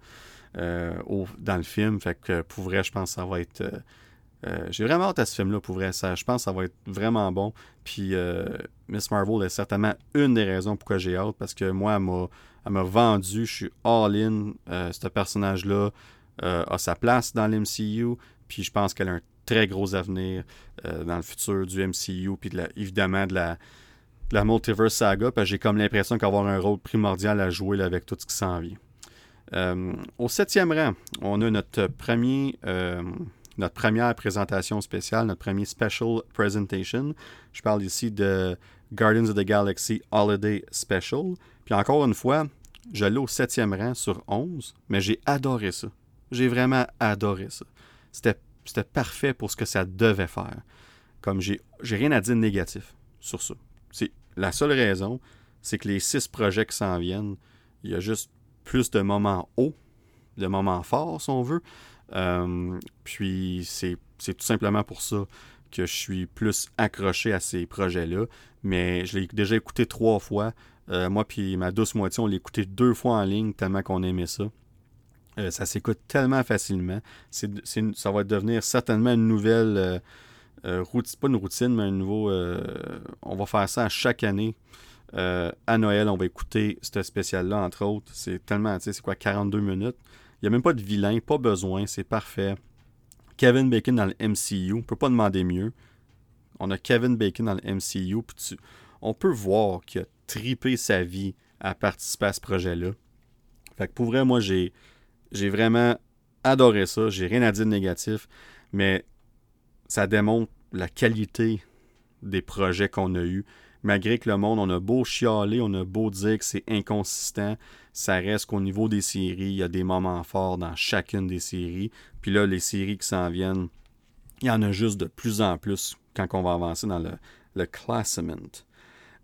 dans le film. Fait que pour vrai, je pense que ça va être j'ai vraiment hâte à ce film-là, pour vrai. Ça, je pense que ça va être vraiment bon. Puis euh, Miss Marvel est certainement une des raisons pourquoi j'ai hâte, parce que moi, elle m'a vendu. Je suis all-in. Euh, ce personnage-là a sa place dans l'MCU. Puis je pense qu'elle a un très gros avenir dans le futur du MCU. Puis évidemment de la, la Multiverse Saga. Parce j'ai comme l'impression qu'avoir un rôle primordial à jouer avec tout ce qui s'en vient. au septième rang, on a notre premier notre première présentation spéciale, notre premier special presentation. Je parle ici de Guardians of the Galaxy Holiday Special. Puis encore une fois, je l'ai au septième rang sur 11, mais j'ai adoré ça. J'ai vraiment adoré ça. C'était parfait pour ce que ça devait faire. Comme j'ai rien à dire négatif sur ça. La seule raison, c'est que les six projets qui s'en viennent, il y a juste plus de moments hauts, de moments forts, si on veut, puis c'est tout simplement pour ça que je suis plus accroché à ces projets-là. Mais je l'ai déjà écouté trois fois. Euh, moi puis ma douce moitié, on l'a écouté deux fois en ligne tellement qu'on aimait ça. Euh, ça s'écoute tellement facilement. ça va devenir certainement une nouvelle routine, pas une routine, mais un nouveau. on va faire ça chaque année. à Noël, on va écouter ce spécial-là, entre autres. C'est tellement, tu sais, c'est quoi, 42 minutes? Il n'y a même pas de vilain, pas besoin, c'est parfait. Kevin Bacon dans le MCU, on peut pas demander mieux. On a Kevin Bacon dans le MCU, on peut voir qu'il a tripé sa vie à participer à ce projet-là. Fait que pour vrai, moi, j'ai, j'ai vraiment adoré ça. J'ai rien à dire de négatif, mais ça démontre la qualité des projets qu'on a eus malgré que le monde, on a beau chialer, on a beau dire que c'est inconsistant, ça reste qu'au niveau des séries, il y a des moments forts dans chacune des séries. Puis là, les séries qui s'en viennent, il y en a juste de plus en plus quand on va avancer dans le, le classement.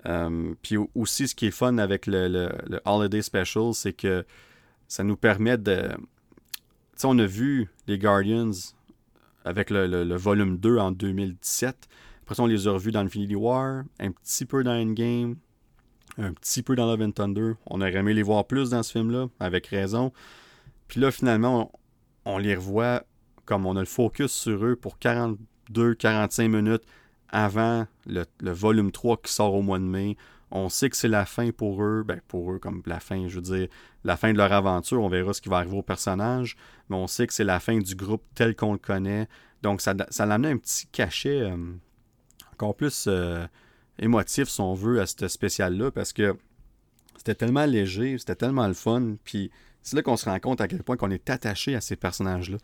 Euh, puis aussi, ce qui est fun avec le, Holiday Special, c'est que ça nous permet de. Tu sais, on a vu les Guardians avec le, le volume 2 en 2017. Après on les a revus dans Infinity War, un petit peu dans Endgame, un petit peu dans Love and Thunder. On aurait aimé les voir plus dans ce film-là, avec raison. Puis là, finalement, on, les revoit comme on a le focus sur eux pour 42-45 minutes avant le, volume 3 qui sort au mois de mai. On sait que c'est la fin pour eux, ben pour eux comme la fin, je veux dire, la fin de leur aventure. On verra ce qui va arriver au personnage, mais on sait que c'est la fin du groupe tel qu'on le connaît. Donc ça, ça l'amenait un petit cachet euh, encore plus euh, émotif, si on veut, à ce spécial-là, parce que c'était tellement léger, c'était tellement le fun, puis c'est là qu'on se rend compte à quel point qu'on est attaché à ces personnages-là.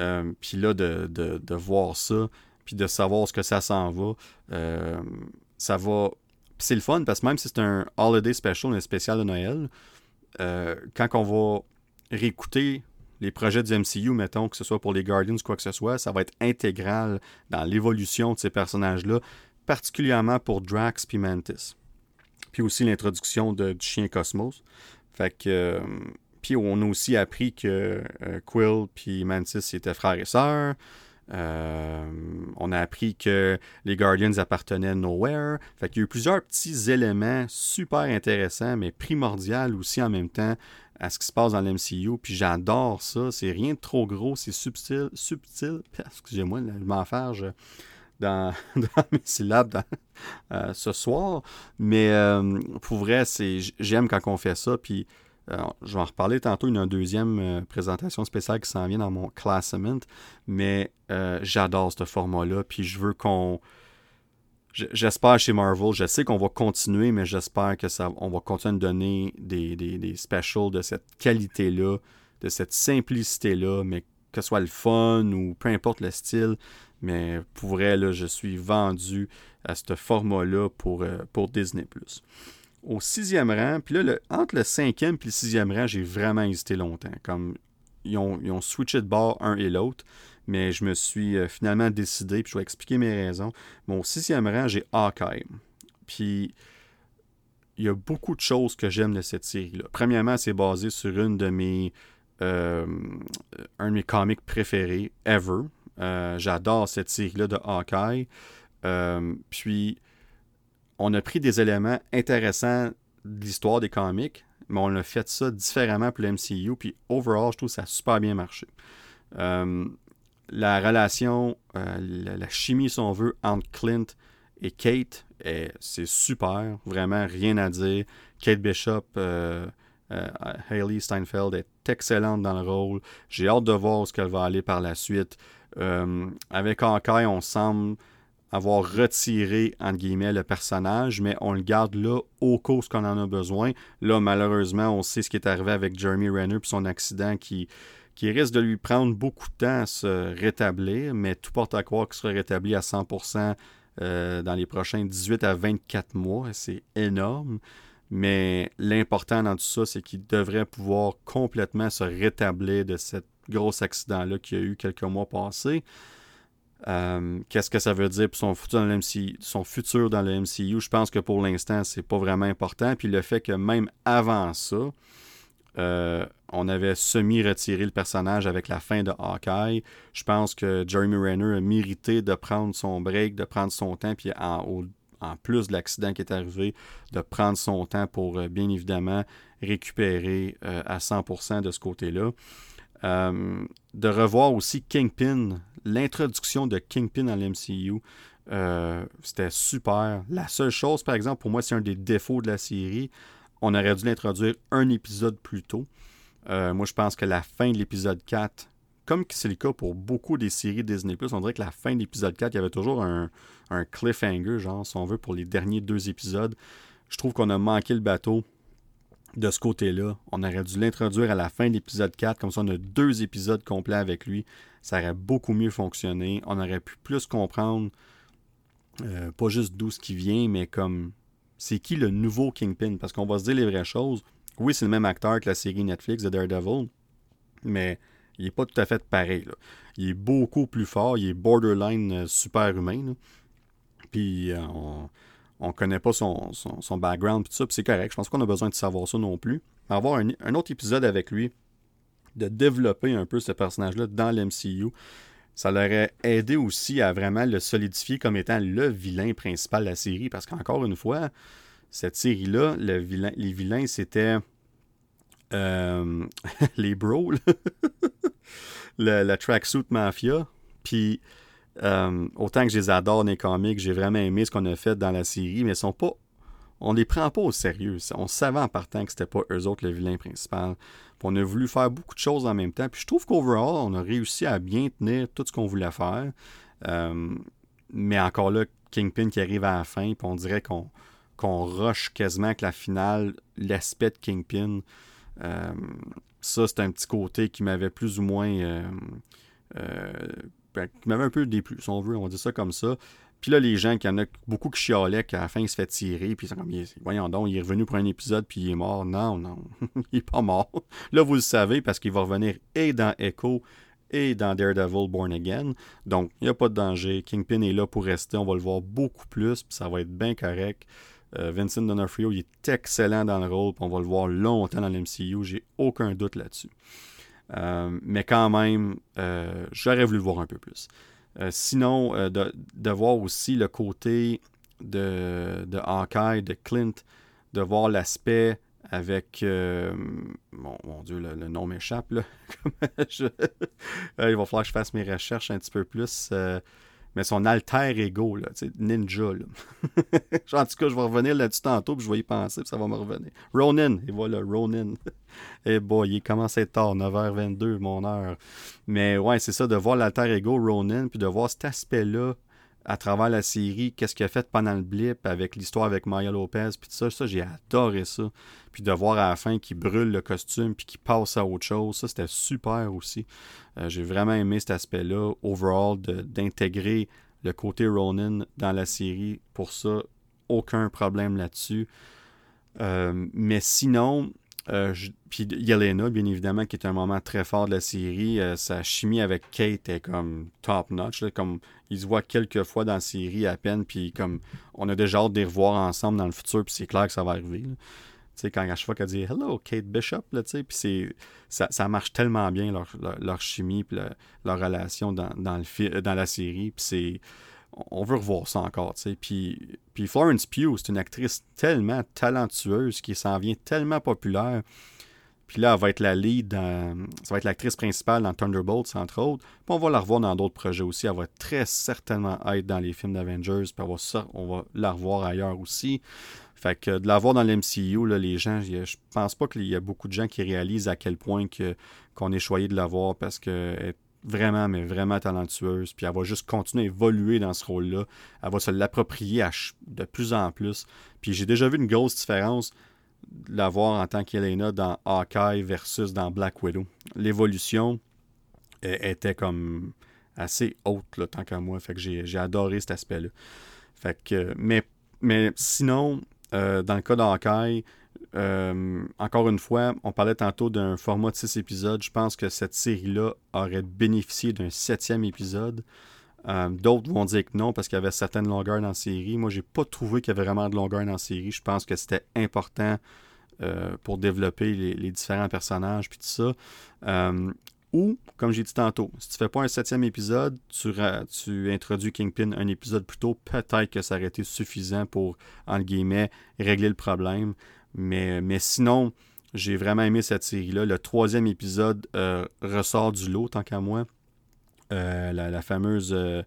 Euh, puis là, de, voir ça, puis de savoir ce que ça s'en va, euh, ça va... c'est le fun, parce que même si c'est un holiday special, un spécial de Noël, quand on va réécouter les projets du MCU, mettons, que ce soit pour les Guardians ou quoi que ce soit, ça va être intégral dans l'évolution de ces personnages-là, particulièrement pour Drax puis Mantis. Puis aussi l'introduction du chien Cosmos. Fait que. Euh, puis on a aussi appris que euh, Quill puis Mantis étaient frères et sœurs. Euh, on a appris que les Guardians appartenaient à Nowhere. Fait qu'il y a eu plusieurs petits éléments super intéressants, mais primordiaux aussi en même temps à ce qui se passe dans l'MCU. Puis j'adore ça. C'est rien de trop gros, c'est subtil. Subtil. Excusez-moi, je m'enfarge dans, dans mes syllabes euh, ce soir. Mais euh, pour vrai, j'aime quand on fait ça. Puis euh, je vais en reparler tantôt. Il y a une deuxième présentation spéciale qui s'en vient dans mon classement. Mais j'adore ce format-là. Puis je veux qu'on J'espère chez Marvel, je sais qu'on va continuer, mais j'espère que ça, on va continuer de donner des, des, specials de cette qualité-là, de cette simplicité-là, mais que ce soit le fun ou peu importe le style. Mais pour vrai, là, je suis vendu à ce format-là pour, euh, pour Disney. Au sixième rang, puis là, entre le cinquième et le sixième rang, j'ai vraiment hésité longtemps. Comme ils ont, ils ont switché de bord un et l'autre mais je me suis euh, finalement décidé, puis je vais expliquer mes raisons. Mon sixième rang, j'ai Hawkeye. Puis il y a beaucoup de choses que j'aime de cette série-là. Premièrement, c'est basé sur une de mes euh, un de mes comics préférés ever. Euh, j'adore cette série-là de Hawkeye. puis, on a pris des éléments intéressants de l'histoire des comics, mais on a fait ça différemment pour le MCU. Puis, overall, je trouve que ça a super bien marché. La relation, la, la, chimie, si on veut, entre Clint et Kate, c'est super. Vraiment, rien à dire. Kate Bishop, euh, euh, Hayley Steinfeld est excellente dans le rôle. J'ai hâte de voir où ce qu'elle va aller par la suite. Euh, avec Hawkeye, on semble avoir retiré, entre guillemets, le personnage, mais on le garde là au cas qu'on en a besoin. Là, malheureusement, on sait ce qui est arrivé avec Jeremy Renner puis son accident qui, qui risque de lui prendre beaucoup de temps à se rétablir, mais tout porte à croire qu'il sera rétabli à 100% euh, dans les prochains 18 à 24 mois. C'est énorme. Mais l'important dans tout ça, c'est qu'il devrait pouvoir complètement se rétablir de cet gros accident-là qu'il y a eu quelques mois passés. Euh, qu'est-ce que ça veut dire pour son futur dans le MCU? Son futur dans le MCU? Je pense que pour l'instant, c'est pas vraiment important. Puis le fait que même avant ça, euh, on avait semi-retiré le personnage avec la fin de Hawkeye. Je pense que Jeremy Renner a mérité de prendre son break, de prendre son temps, puis en, plus de l'accident qui est arrivé, de prendre son temps pour euh, bien évidemment récupérer euh, à 100% de ce côté-là. de revoir aussi Kingpin, l'introduction de Kingpin dans l'MCU. c'était super. La seule chose, par exemple, pour moi, c'est un des défauts de la série on aurait dû l'introduire un épisode plus tôt. Euh, moi, je pense que la fin de l'épisode 4, comme c'est le cas pour beaucoup des séries Disney, on dirait que la fin de l'épisode 4, il y avait toujours un, cliffhanger, genre, si on veut, pour les derniers deux épisodes. Je trouve qu'on a manqué le bateau de ce côté-là. On aurait dû l'introduire à la fin de l'épisode 4, comme ça on a deux épisodes complets avec lui. Ça aurait beaucoup mieux fonctionné. On aurait pu plus comprendre, euh, pas juste d'où ce qui vient, mais comme c'est qui le nouveau Kingpin? Parce qu'on va se dire les vraies choses. Oui, c'est le même acteur que la série Netflix de Daredevil, mais il n'est pas tout à fait pareil. Il est beaucoup plus fort, il est borderline euh, super humain. Puis euh, on ne connaît pas son, background, puis c'est correct. Je pense qu'on a besoin de savoir ça non plus. Avoir un, un autre épisode avec lui, de développer un peu ce personnage-là dans l'MCU, ça l'aurait aidé aussi à vraiment le solidifier comme étant le vilain principal de la série. Parce qu'encore une fois, cette série-là, le vilain, les vilains, c'était euh, les bros, le, tracksuit mafia. Puis euh, autant que je les adore les comics, j'ai vraiment aimé ce qu'on a fait dans la série, mais ils sont pas. On les prend pas au sérieux. On savait en partant que c'était pas eux autres le vilain principal on a voulu faire beaucoup de choses en même temps. Puis je trouve qu'overall, on a réussi à bien tenir tout ce qu'on voulait faire. Euh, mais encore là, Kingpin qui arrive à la fin, puis on dirait qu'on rush quasiment avec la finale, l'aspect de Kingpin. Euh, ça, c'est un petit côté qui m'avait plus ou moins. Euh, ben, qui m'avait un peu déplu, si on veut, on dit ça comme ça. Puis là, les gens, qu'il y en a beaucoup qui chialaient qu'à la fin, il se fait tirer, puis ils sont comme, voyons donc, il est revenu pour un épisode, puis il est mort. Non, non, il est pas mort. Là, vous le savez, parce qu'il va revenir et dans Echo et dans Daredevil Born Again. Donc, il n'y a pas de danger. Kingpin est là pour rester. On va le voir beaucoup plus, puis ça va être bien correct. Euh, Vincent D'Onofrio, il est excellent dans le rôle, puis on va le voir longtemps dans l'MCU. J'ai aucun doute là-dessus. Euh, mais quand même, euh, j'aurais voulu le voir un peu plus. Euh, sinon, euh, de, voir aussi le côté de, de Hawkeye, de Clint, de voir l'aspect avec. Euh, mon, Dieu, le, nom m'échappe. il va falloir que je fasse mes recherches un petit peu plus mais son alter ego, là, ninja. Là. en tout cas, je vais revenir là-dessus tantôt, puis je vais y penser, puis ça va me revenir. Ronin, et voilà, Ronin. et eh boy, il commence à être tard, 9h22, mon heure. Mais ouais, c'est ça, de voir l'alter ego Ronin, puis de voir cet aspect-là à travers la série, qu'est-ce qu'il a fait pendant le blip avec l'histoire avec Maya Lopez, puis tout ça, ça j'ai adoré ça. Puis de voir à la fin qu'il brûle le costume, puis qu'il passe à autre chose, ça c'était super aussi. Euh, j'ai vraiment aimé cet aspect-là, overall, d'intégrer le côté Ronin dans la série. Pour ça, aucun problème là-dessus. Euh, mais sinon, euh, puis Yelena, bien évidemment, qui est un moment très fort de la série. Euh, sa chimie avec Kate est comme top notch. comme ils se voient quelques fois dans la série à peine, puis comme on a déjà hâte de les revoir ensemble dans le futur, puis c'est clair que ça va arriver. Tu sais, quand à chaque fois qu'elle dit Hello, Kate Bishop, là, puis c'est, ça, marche tellement bien leur, leur, chimie, puis leur relation dans, dans, le, dans la série. Puis c'est on veut revoir ça encore, tu sais. Puis, puis Florence Pugh, c'est une actrice tellement talentueuse qui s'en vient tellement populaire. Puis là, elle va être la lead dans, Ça va être l'actrice principale dans Thunderbolts, entre autres. Puis on va la revoir dans d'autres projets aussi. Elle va très certainement être dans les films d'Avengers. Puis on va, la revoir ailleurs aussi. Fait que de la voir dans l'MCU, les gens, je pense pas qu'il y a beaucoup de gens qui réalisent à quel point qu'on est choyé de la voir parce qu'elle est vraiment, mais vraiment talentueuse. Puis elle va juste continuer à évoluer dans ce rôle-là. Elle va se l'approprier de plus en plus. Puis j'ai déjà vu une grosse différence de la voir en tant qu'Elena dans Hawkeye versus dans Black Widow. L'évolution était comme assez haute, là, tant qu'à moi. Fait que j'ai, adoré cet aspect-là. Fait que, mais, mais sinon, euh, dans le cas d'Hawkeye, euh, encore une fois, on parlait tantôt d'un format de 6 épisodes. Je pense que cette série-là aurait bénéficié d'un septième épisode. Euh, d'autres vont dire que non parce qu'il y avait certaines longueurs dans la série. Moi, j'ai pas trouvé qu'il y avait vraiment de longueur dans la série. Je pense que c'était important euh, pour développer les, différents personnages puis tout ça. Ou, comme j'ai dit tantôt, si tu fais pas un septième épisode, tu, tu introduis Kingpin un épisode plus tôt, peut-être que ça aurait été suffisant pour, entre guillemets, régler le problème. Mais, sinon, j'ai vraiment aimé cette série-là. Le troisième épisode ressort du lot, tant qu'à moi. Euh, la, fameuse euh,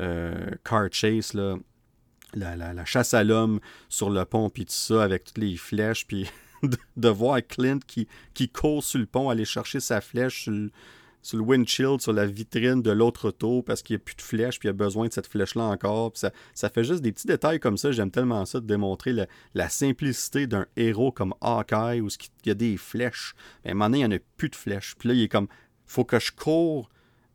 euh, car chase, là, la, chasse à l'homme sur le pont, puis tout ça, avec toutes les flèches, puis de, voir Clint qui, qui court sur le pont, aller chercher sa flèche windshield, sur la vitrine de l'autre auto, parce qu'il n'y a plus de flèche, puis il a besoin de cette flèche-là encore. ça, ça fait juste des petits détails comme ça. J'aime tellement ça, de démontrer la, simplicité d'un héros comme Hawkeye, où il y a des flèches. Mais à il n'y en a plus de flèches. Puis là, il est comme, faut que je cours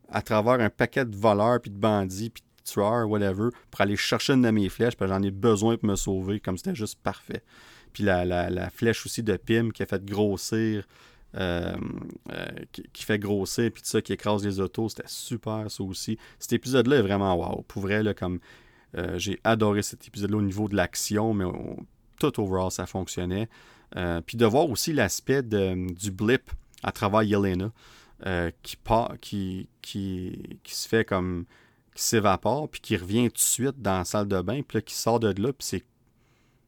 à travers un paquet de voleurs, puis de bandits, puis de tueurs, whatever, pour aller chercher une de mes flèches, parce j'en ai besoin pour me sauver, comme c'était juste parfait. Puis la, la, flèche aussi de Pim qui a fait grossir, euh, euh, qui, fait grossir, puis tout ça, qui écrase les autos, c'était super, ça aussi. Cet épisode-là est vraiment wow. Pour vrai, là, comme euh, j'ai adoré cet épisode-là au niveau de l'action, mais tout overall, ça fonctionnait. puis de voir aussi l'aspect du blip à travers Yelena. Qui, part, qui, qui, se fait comme. qui s'évapore, puis qui revient tout de suite dans la salle de bain, puis là, qui sort de là, puis c'est.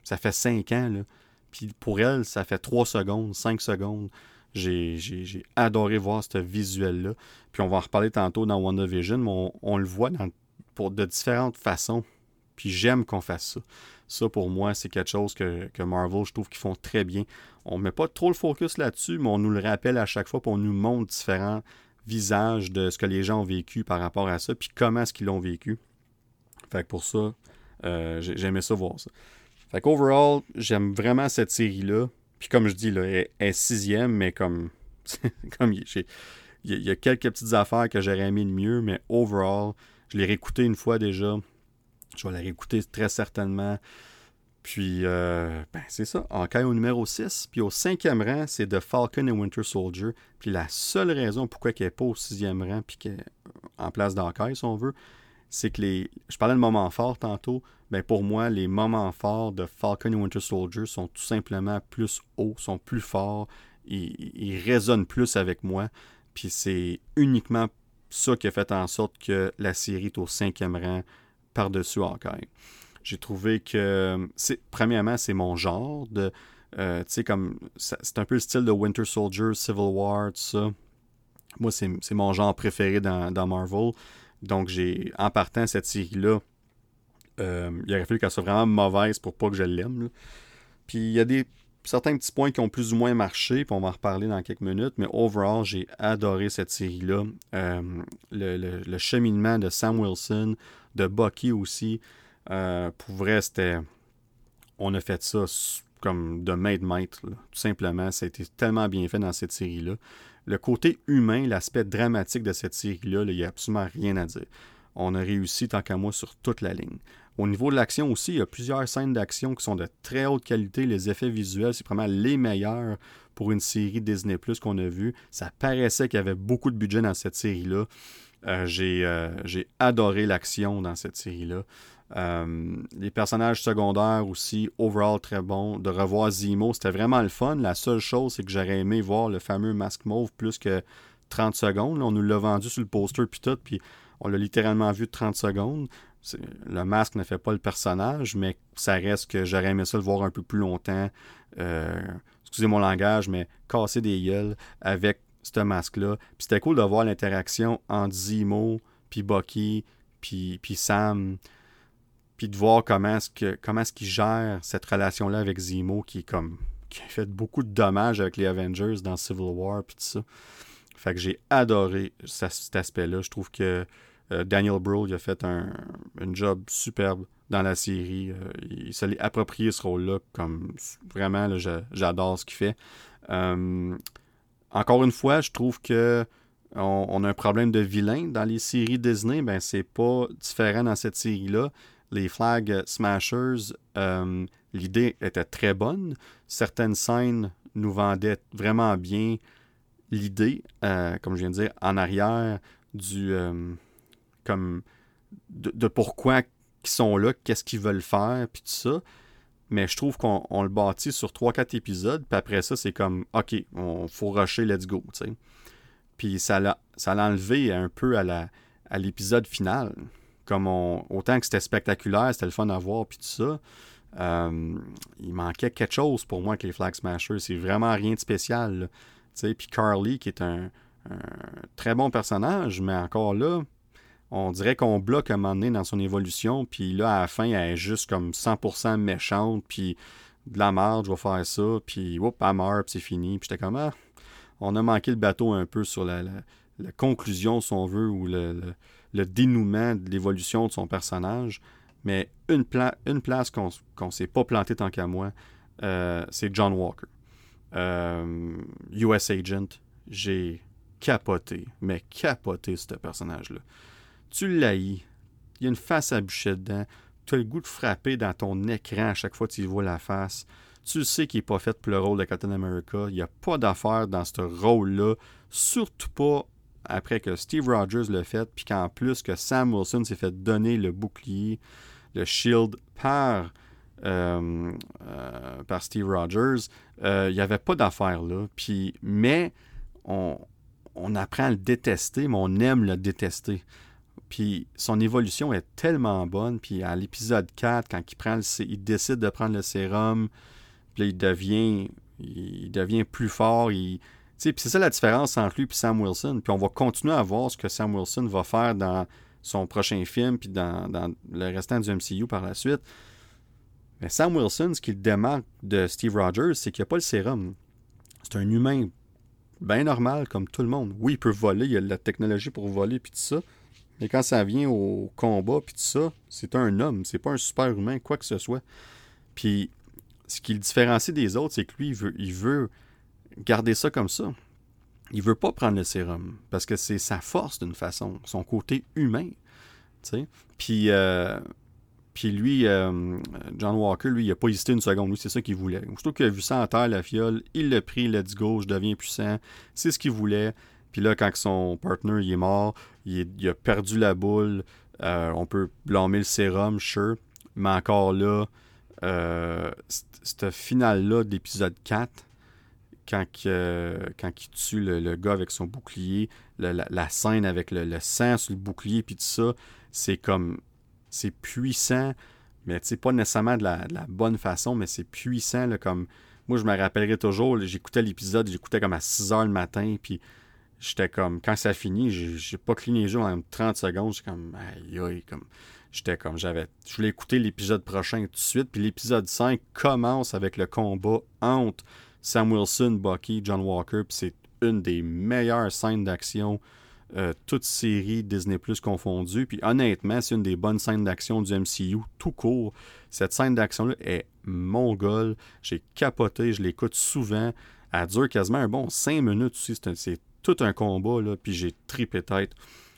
Ça fait cinq ans, là. Puis pour elle, ça fait trois secondes, cinq secondes. J'ai adoré voir ce visuel-là. Puis on va en reparler tantôt dans WandaVision, mais on, on le voit dans, pour de différentes façons. Puis j'aime qu'on fasse ça. Ça, pour moi, c'est quelque chose que, Marvel, je trouve qu'ils font très bien. On ne met pas trop le focus là-dessus, mais on nous le rappelle à chaque fois, puis on nous montre différents visages de ce que les gens ont vécu par rapport à ça, puis comment est-ce qu'ils l'ont vécu. Fait que pour ça, euh, j'aimais ça voir ça. Fait qu'overall, j'aime vraiment cette série-là. Puis comme je dis, là, elle est sixième, mais comme, comme il y, a quelques petites affaires que j'aurais aimé de mieux, mais overall, je l'ai réécouté une fois déjà. Je vais la réécouter très certainement. Puis, euh, ben, c'est ça. En cas au numéro 6. Puis au cinquième rang, c'est The Falcon et Winter Soldier. Puis la seule raison pourquoi elle n'est pas au sixième rang, puis qu'elle en place d'Hawkeye, si on veut, c'est que les. Je parlais de moments forts tantôt. Ben pour moi, les moments forts de Falcon et Winter Soldier sont tout simplement plus hauts, sont plus forts. Ils, ils résonnent plus avec moi. Puis c'est uniquement ça qui a fait en sorte que la série est au cinquième rang par-dessus Hawkeye. J'ai trouvé que, premièrement, c'est mon genre de. Euh, comme. C'est un peu le style de Winter Soldier, Civil War, tout ça. Moi, c'est, mon genre préféré dans, Marvel. Donc, j'ai, en partant cette série-là, euh, il aurait fallu qu'elle soit vraiment mauvaise pour pas que je l'aime. Puis il y a des certains petits points qui ont plus ou moins marché, puis on va en reparler dans quelques minutes, mais overall, j'ai adoré cette série-là. Euh, le, cheminement de Sam Wilson, de Bucky aussi. Euh, pour vrai, c'était. On a fait ça comme de main de maître, tout simplement. Ça a été tellement bien fait dans cette série-là. Le côté humain, l'aspect dramatique de cette série-là, il n'y a absolument rien à dire. On a réussi, tant qu'à moi, sur toute la ligne. Au niveau de l'action aussi, il y a plusieurs scènes d'action qui sont de très haute qualité. Les effets visuels, c'est vraiment les meilleurs pour une série Disney Plus qu'on a vue. Ça paraissait qu'il y avait beaucoup de budget dans cette série-là. Euh, euh, j'ai, adoré l'action dans cette série-là. Euh, les personnages secondaires aussi, overall très bon. De revoir Zemo, c'était vraiment le fun. La seule chose, c'est que j'aurais aimé voir le fameux masque mauve plus que 30 secondes. on nous l'a vendu sur le poster puis tout. Puis on l'a littéralement vu 30 secondes. Le masque ne fait pas le personnage, mais ça reste que j'aurais aimé ça le voir un peu plus longtemps. Euh, excusez mon langage, mais casser des gueules avec ce masque-là. Puis c'était cool de voir l'interaction entre Zemo, puis Bucky, puis, puis Sam, de voir comment est-ce comment est-ce qu'il gère cette relation-là avec Zemo qui est comme qui a fait beaucoup de dommages avec les Avengers dans Civil War puis tout ça. Fait que j'ai adoré cet aspect-là. Je trouve que euh, Daniel Brühl a fait un, job superbe dans la série. Euh, il s'est approprié ce rôle-là comme vraiment, j'adore ce qu'il fait. Euh, encore une fois, je trouve que on, a un problème de vilain dans les séries Disney. Ben, c'est pas différent dans cette série-là. Les Flag Smashers, l'idée était très bonne. Certaines scènes nous vendaient vraiment bien l'idée, comme je viens de dire, en arrière du, comme de, pourquoi ils sont là, qu'est-ce qu'ils veulent faire, puis tout ça. Mais je trouve qu'on le bâtit sur 3-4 épisodes, puis après ça, c'est comme, OK, on faut rusher, let's go, tu sais. Puis ça l'a enlevé un peu à l'épisode final. Comme autant que c'était spectaculaire, c'était le fun à voir, puis tout ça. Euh, il manquait quelque chose pour moi avec les Flag Smashers. C'est vraiment rien de spécial. Puis Carly, qui est un, très bon personnage, mais encore là, on dirait qu'on bloque un moment donné dans son évolution, puis là, à la fin, elle est juste comme 100% méchante, puis de la merde, je vais faire ça, puis whoop, elle meurt, puis c'est fini. Puis j'étais comme, ah, on a manqué le bateau un peu sur la, conclusion, si on veut, ou le, dénouement de l'évolution de son personnage. Mais une, une place qu'on ne s'est pas planté tant qu'à moi, euh, c'est John Walker. US euh, Agent, j'ai capoté, mais capoté ce personnage-là tu l'haïs. Il y a une face à bûcher dedans. Tu as le goût de frapper dans ton écran à chaque fois que tu vois la face. Tu sais qu'il n'est pas fait pour le rôle de Captain America. Il n'y a pas d'affaire dans ce rôle-là. Surtout pas après que Steve Rogers l'a fait, puis qu'en plus que Sam Wilson s'est fait donner le bouclier, le shield par, euh, euh, par Steve Rogers, euh, il n'y avait pas d'affaire là. Mais on, on apprend à le détester, mais on aime le détester. Puis son évolution est tellement bonne. Puis à l'épisode 4, quand il, prend il décide de prendre le sérum, puis il devient, il devient plus fort. C'est ça la différence entre lui et Sam Wilson. Puis on va continuer à voir ce que Sam Wilson va faire dans son prochain film, puis dans, le restant du MCU par la suite. Mais Sam Wilson, ce qu'il démarque de Steve Rogers, c'est qu'il n'a pas le sérum. C'est un humain bien normal comme tout le monde. Oui, il peut voler, il a la technologie pour voler, puis tout ça. Mais quand ça vient au combat puis tout ça, c'est un homme, c'est pas un super humain, quoi que ce soit. Puis ce qui le différencie des autres, c'est que lui, il veut, il veut garder ça comme ça. Il veut pas prendre le sérum parce que c'est sa force d'une façon, son côté humain. Puis, euh, puis lui, euh, John Walker, lui, il a pas hésité une seconde. Lui, c'est ça qu'il voulait. Surtout qu'il a vu ça en terre, la fiole, il l'a pris, let's go, je deviens puissant. C'est ce qu'il voulait. Puis là, quand son partner il est mort, il, a perdu la boule. Euh, on peut blâmer le sérum, sure. Mais encore là, cette finale-là d'épisode 4, quand, il tue le, gars avec son bouclier, la, scène avec le, sang sur le bouclier, puis tout ça, c'est comme. C'est puissant, mais tu sais, pas nécessairement de la, bonne façon, mais c'est puissant, comme. Moi, je me rappellerai toujours, j'écoutais l'épisode, j'écoutais comme à 6 h le matin, puis j'étais comme, quand ça finit, j'ai pas cligné les yeux en 30 secondes, j'étais comme, aïe, aïe, comme, j'étais comme, j'avais, je voulais écouter l'épisode prochain tout de suite, puis l'épisode 5 commence avec le combat entre Sam Wilson, Bucky, John Walker, puis c'est une des meilleures scènes d'action, euh, toute série Disney Plus confondue, puis honnêtement, c'est une des bonnes scènes d'action du MCU, tout court. Cette scène d'action-là est mongole, j'ai capoté, je l'écoute souvent, elle dure quasiment un bon 5 minutes aussi, c'est tout un combat, là, puis j'ai tripé tête.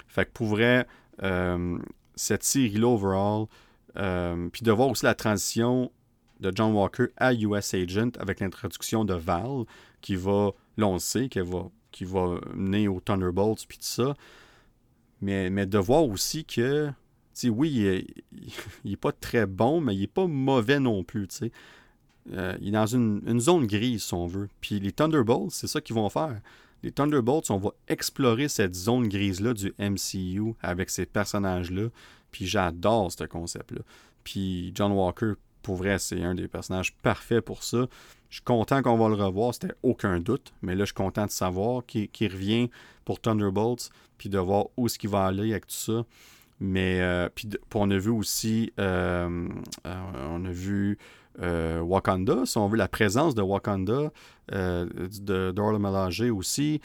Fait que pour vrai, euh, cette série-là, overall, euh, puis de voir aussi la transition de John Walker à US Agent avec l'introduction de Val, qui va, là qui va, mener au Thunderbolts, puis tout ça. Mais, mais de voir aussi que, tu oui, il est, pas très bon, mais il est pas mauvais non plus, tu sais. Euh, il est dans une, une, zone grise, si on veut. Puis les Thunderbolts, c'est ça qu'ils vont faire les Thunderbolts, on va explorer cette zone grise-là du MCU avec ces personnages-là. Puis j'adore ce concept-là. Puis John Walker, pour vrai, c'est un des personnages parfaits pour ça. Je suis content qu'on va le revoir, c'était aucun doute. Mais là, je suis content de savoir qu'il revient pour Thunderbolts, puis de voir où est-ce qu'il va aller avec tout ça. Mais euh, on a vu aussi, euh, euh, on a vu Wakanda, si on veut la présence de Wakanda, de Dorla aussi.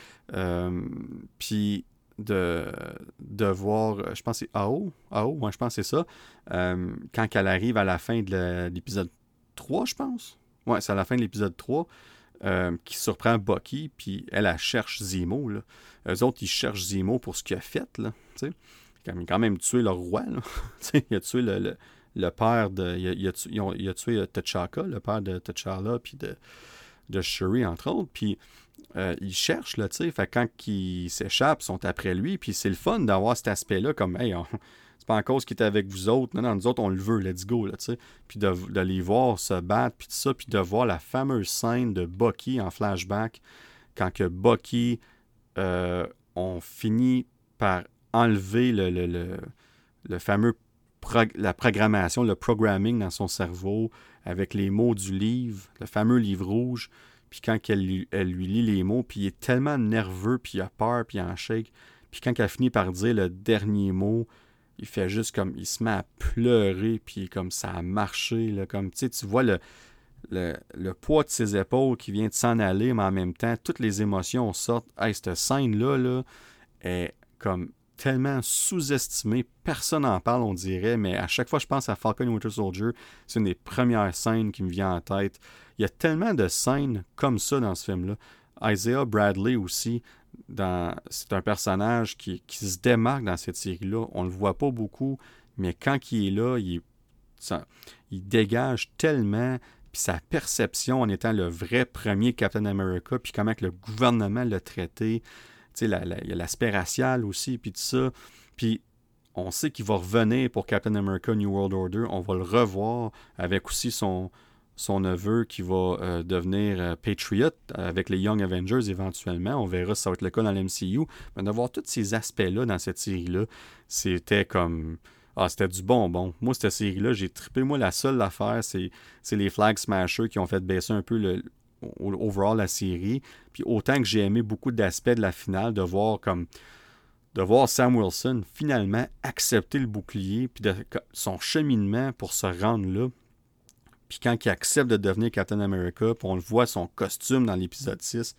puis de, de voir, je pense que c'est Ao, Ao, je pense que c'est ça, quand elle arrive à la fin de l'épisode 3, je pense. Ouais, c'est à la fin de l'épisode 3. qui surprend Bucky, puis elle, elle cherche Zemo. Là. Eux autres, ils cherchent Zemo pour ce qu'il a fait. Là, sais il a quand même tué leur roi. il a tué le, le, père de. Il a, tué, il tué euh, T'Chaka, le père de T'Challa, puis de, de Shuri, entre autres. Puis euh, ils cherchent, là, tu sais. Fait quand ils s'échappent, ils sont après lui. Puis c'est le fun d'avoir cet aspect-là, comme, hey, c'est pas en cause qu'il était avec vous autres. Non, non, nous autres, on le veut, let's go, là, tu sais. Puis de, les voir se battre, puis tout ça. Puis de voir la fameuse scène de Bucky en flashback, quand que Bucky, euh, on finit par enlever le, le, le, fameux la programmation, le programming dans son cerveau avec les mots du livre, le fameux livre rouge. Puis quand elle, lui lit les mots, puis il est tellement nerveux, puis il a peur, puis il en shake. Puis quand elle finit par dire le dernier mot, il fait juste comme, il se met à pleurer, puis comme ça a marché, comme, tu sais, tu vois le, le, le, poids de ses épaules qui vient de s'en aller, mais en même temps, toutes les émotions sortent. Hey, cette scène-là, là, est comme tellement sous-estimé. Personne n'en parle, on dirait, mais à chaque fois je pense à Falcon Winter Soldier, c'est une des premières scènes qui me vient en tête. Il y a tellement de scènes comme ça dans ce film-là. Isaiah Bradley aussi, c'est un personnage qui, se démarque dans cette série-là. On ne le voit pas beaucoup, mais quand il est là, il, dégage tellement puis sa perception en étant le vrai premier Captain America, puis comment le gouvernement l'a traité, il y a l'aspect racial aussi, puis tout ça. Puis on sait qu'il va revenir pour Captain America New World Order. On va le revoir avec aussi son, son neveu qui va euh, devenir euh, Patriot avec les Young Avengers éventuellement. On verra si ça va être le cas dans l'MCU. Mais d'avoir tous ces aspects-là dans cette série-là, c'était comme. Ah, c'était du bonbon. Moi, cette série-là, j'ai trippé. Moi, la seule affaire, c'est les Flag Smashers qui ont fait baisser un peu le, overall la série. Puis autant que j'ai aimé beaucoup d'aspects de la finale, de voir comme de voir Sam Wilson finalement accepter le bouclier, puis son cheminement pour se rendre là. Puis quand il accepte de devenir Captain America, puis on le voit son costume dans l'épisode 6,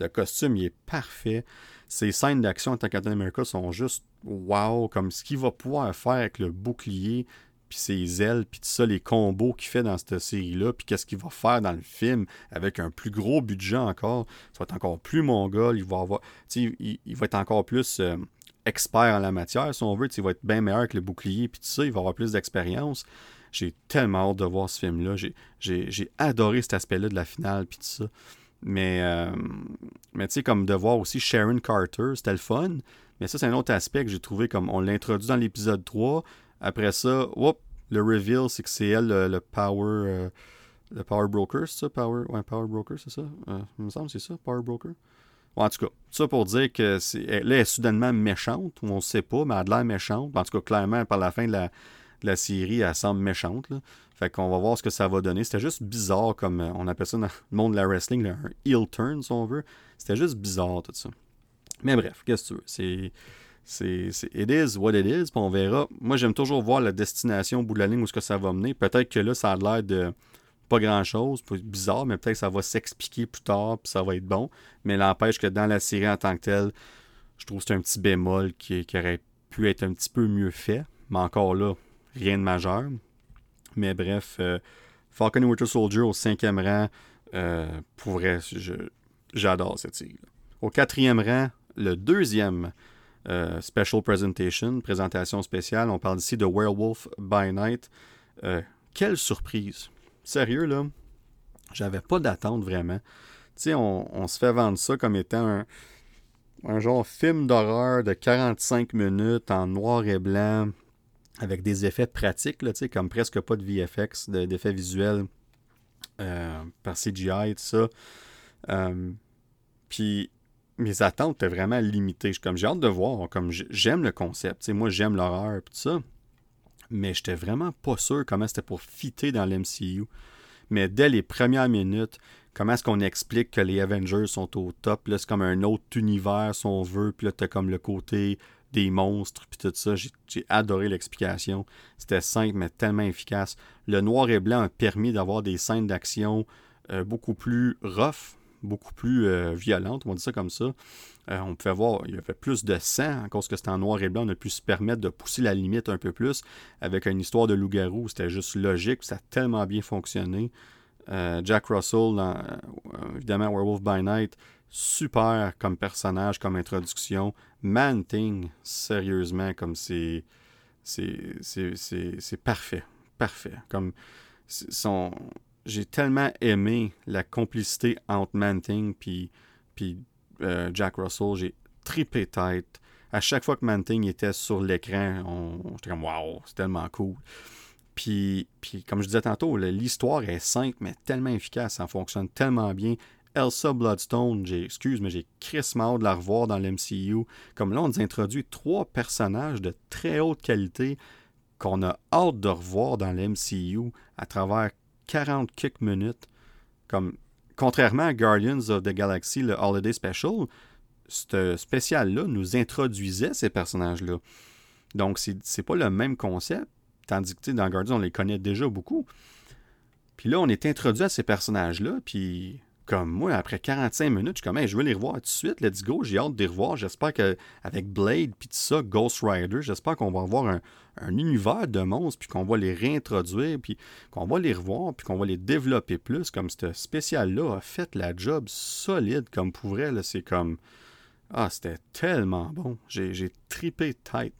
le costume il est parfait. Ses scènes d'action en tant que Captain America sont juste wow, comme ce qu'il va pouvoir faire avec le bouclier, puis ses ailes, puis tout ça, les combos qu'il fait dans cette série-là, puis qu'est-ce qu'il va faire dans le film avec un plus gros budget encore. Ça va être encore plus mongol, il va avoir, il, va être encore plus euh, expert en la matière, si on veut, il va être bien meilleur que le bouclier, puis tout ça, il va avoir plus d'expérience. J'ai tellement hâte de voir ce film-là. J'ai adoré cet aspect-là de la finale, puis tout ça. Mais, euh, mais tu sais, comme de voir aussi Sharon Carter, c'était le fun. Mais ça, c'est un autre aspect que j'ai trouvé comme on l'introduit dans l'épisode 3. Après ça, le reveal, c'est que c'est elle le, power. Euh, le power broker, c'est ça? Power, ouais, power broker, c'est ça? Euh, il me semble c'est ça, power broker. en tout cas, ça pour dire que là, elle est soudainement méchante, on ne sait pas, mais elle a de l'air méchante. En tout cas, clairement, par la fin de la, série, elle semble méchante. Fait qu'on va voir ce que ça va donner. C'était juste bizarre, comme euh, on appelle ça dans le monde de la wrestling, un heel turn, si on veut. C'était juste bizarre, tout ça. Mais bref, qu'est-ce que tu veux? C'est c'est it is what it is, puis on verra. Moi, j'aime toujours voir la destination au bout de la ligne où ce que ça va mener. Peut-être que là, ça a l'air de pas grand-chose, bizarre, mais peut-être que ça va s'expliquer plus tard, puis ça va être bon. Mais l'empêche que dans la série en tant que telle, je trouve que c'est un petit bémol qui, aurait pu être un petit peu mieux fait. Mais encore là, rien de majeur. Mais bref, euh, Falcon Winter Soldier au cinquième rang, euh, j'adore cette série. Au quatrième rang, le deuxième euh, special Presentation, présentation spéciale. On parle ici de Werewolf by Night. Euh, quelle surprise! Sérieux, là, j'avais pas d'attente vraiment. Tu sais, on, se fait vendre ça comme étant un, genre film d'horreur de 45 minutes en noir et blanc avec des effets pratiques, là, comme presque pas de VFX, d'effets visuels euh, par CGI et tout ça. Puis mes attentes étaient vraiment limitées. Comme j'ai hâte de voir, comme j'aime le concept. moi, j'aime l'horreur et tout ça. Mais j'étais vraiment pas sûr comment c'était pour fitter dans l'MCU. Mais dès les premières minutes, comment est-ce qu'on explique que les Avengers sont au top? C'est comme un autre univers, si on veut. Puis là, t'as comme le côté des monstres, puis tout ça. J'ai adoré l'explication. C'était simple, mais tellement efficace. Le noir et blanc a permis d'avoir des scènes d'action euh, beaucoup plus rough, beaucoup plus euh, violentes, on va dire ça comme ça. Euh, on pouvait voir, il y avait plus de sang, à cause que c'était en noir et blanc, on a pu se permettre de pousser la limite un peu plus. Avec une histoire de loup-garou, c'était juste logique, ça a tellement bien fonctionné. Jack Russell, évidemment Werewolf by Night, super comme personnage, comme introduction. Man-Thing, sérieusement, comme c'est. C'est parfait. Parfait. Comme son. J'ai tellement aimé la complicité entre Man-Thing puis, puis euh, Jack Russell. J'ai tripé tête. À chaque fois que Man-Thing était sur l'écran, j'étais comme waouh, c'est tellement cool. Puis, puis, comme je disais tantôt, l'histoire est simple, mais tellement efficace. Ça fonctionne tellement bien. Elsa Bloodstone, j'ai, excuse, mais j'ai Chris Maud de la revoir dans l'MCU. Comme là, on nous introduit trois personnages de très haute qualité qu'on a hâte de revoir dans l'MCU à travers 40 quelques minutes. Comme, contrairement à Guardians of the Galaxy, le Holiday Special, ce spécial-là nous introduisait ces personnages-là. Donc, c'est, pas le même concept, tandis que dans Guardians, on les connaît déjà beaucoup. Puis là, on est introduit à ces personnages-là, puis comme moi, après 45 minutes, je suis comme, je veux les revoir tout de suite, let's go, j'ai hâte de les revoir. J'espère qu'avec Blade, puis tout ça, Ghost Rider, j'espère qu'on va avoir un, univers de monstres, puis qu'on va les réintroduire, puis qu'on va les revoir, puis qu'on va les développer plus. Comme ce spécial-là a fait la job solide, comme pour vrai, c'est comme. Ah, c'était tellement bon. J'ai tripé tête.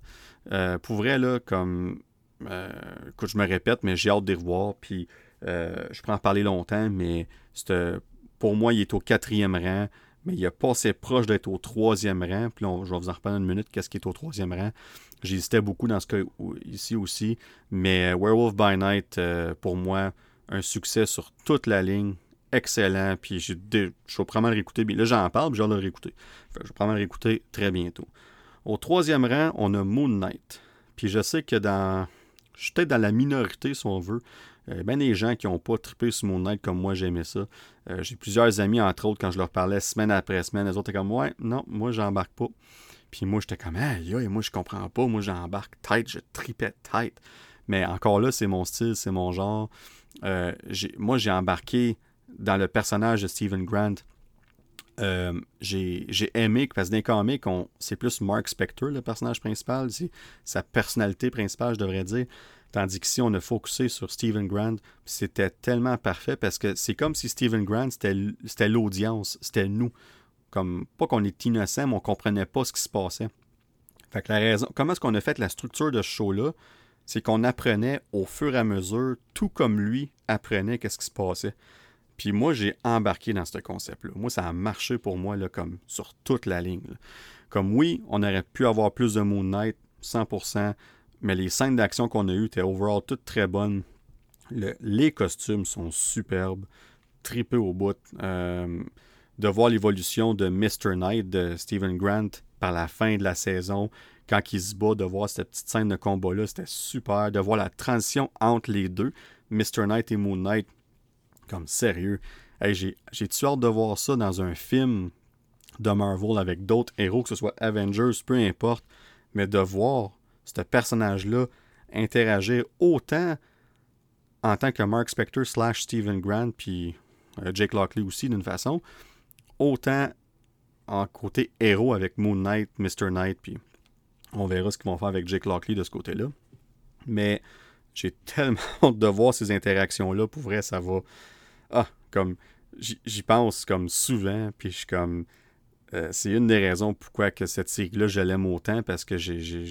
Euh, pour vrai, là, comme. Euh, écoute, je me répète, mais j'ai hâte de les revoir, puis. Euh, je pourrais en parler longtemps, mais c'était pour moi, il est au quatrième rang, mais il a pas assez proche d'être au troisième rang. Puis là, je vais vous en reparler une minute, qu'est-ce qui est au troisième rang. J'hésitais beaucoup dans ce cas ici aussi, mais euh, Werewolf by Night, euh, pour moi, un succès sur toute la ligne. Excellent, puis je vais probablement le réécouter. Là, j'en parle, puis hâte de le réécouter. je vais probablement le réécouter très bientôt. Au troisième rang, on a Moon Knight. Puis je sais que dans. Je suis peut-être dans la minorité, si on veut. Euh, ben des gens qui n'ont pas trippé sur mon Knight comme moi j'aimais ça. Euh, j'ai plusieurs amis, entre autres, quand je leur parlais semaine après semaine, les autres étaient comme Ouais, non, moi j'embarque pas. Puis moi j'étais comme Aïe, moi je comprends pas, moi j'embarque tête, je tripais tête. Mais encore là, c'est mon style, c'est mon genre. Euh, moi j'ai embarqué dans le personnage de Stephen Grant. j'ai aimé, parce que dans les comics, c'est plus Mark Spector, le personnage principal, sa personnalité principale, je devrais dire. Tandis qu'ici, on a focusé sur Stephen Grant. C'était tellement parfait parce que c'est comme si Stephen Grant, c'était l'audience, c'était nous. Comme, pas qu'on est innocent, mais on comprenait pas ce qui se passait. Fait la raison, comment est-ce qu'on a fait la structure de ce show-là? C'est qu'on apprenait au fur et à mesure, tout comme lui apprenait qu'est-ce qui se passait. Puis moi, j'ai embarqué dans ce concept-là. Moi, ça a marché pour moi, là, comme sur toute la ligne. Comme oui, on aurait pu avoir plus de Moon Knight, 100%. Mais les scènes d'action qu'on a eues étaient overall toutes très bonnes. les costumes sont superbes, tripés au bout. Euh, de voir l'évolution de Mr. Knight de Stephen Grant par la fin de la saison, quand il se bat, de voir cette petite scène de combat-là, c'était super. De voir la transition entre les deux, Mr. Knight et Moon Knight, comme sérieux. j'ai, j'ai hâte de voir ça dans un film de Marvel avec d'autres héros, que ce soit Avengers, peu importe, mais de voir ce personnage-là interagir autant en tant que Mark Spector slash Stephen Grant, puis euh, Jake Lockley aussi d'une façon, autant en côté héros avec Moon Knight, Mr. Knight, puis on verra ce qu'ils vont faire avec Jake Lockley de ce côté-là. Mais j'ai tellement hâte de voir ces interactions-là. Pour vrai, ça va. Ah, comme. J'y pense comme souvent, puis je suis comme. Euh, c'est une des raisons pourquoi que cette série-là, je l'aime autant, parce que j'ai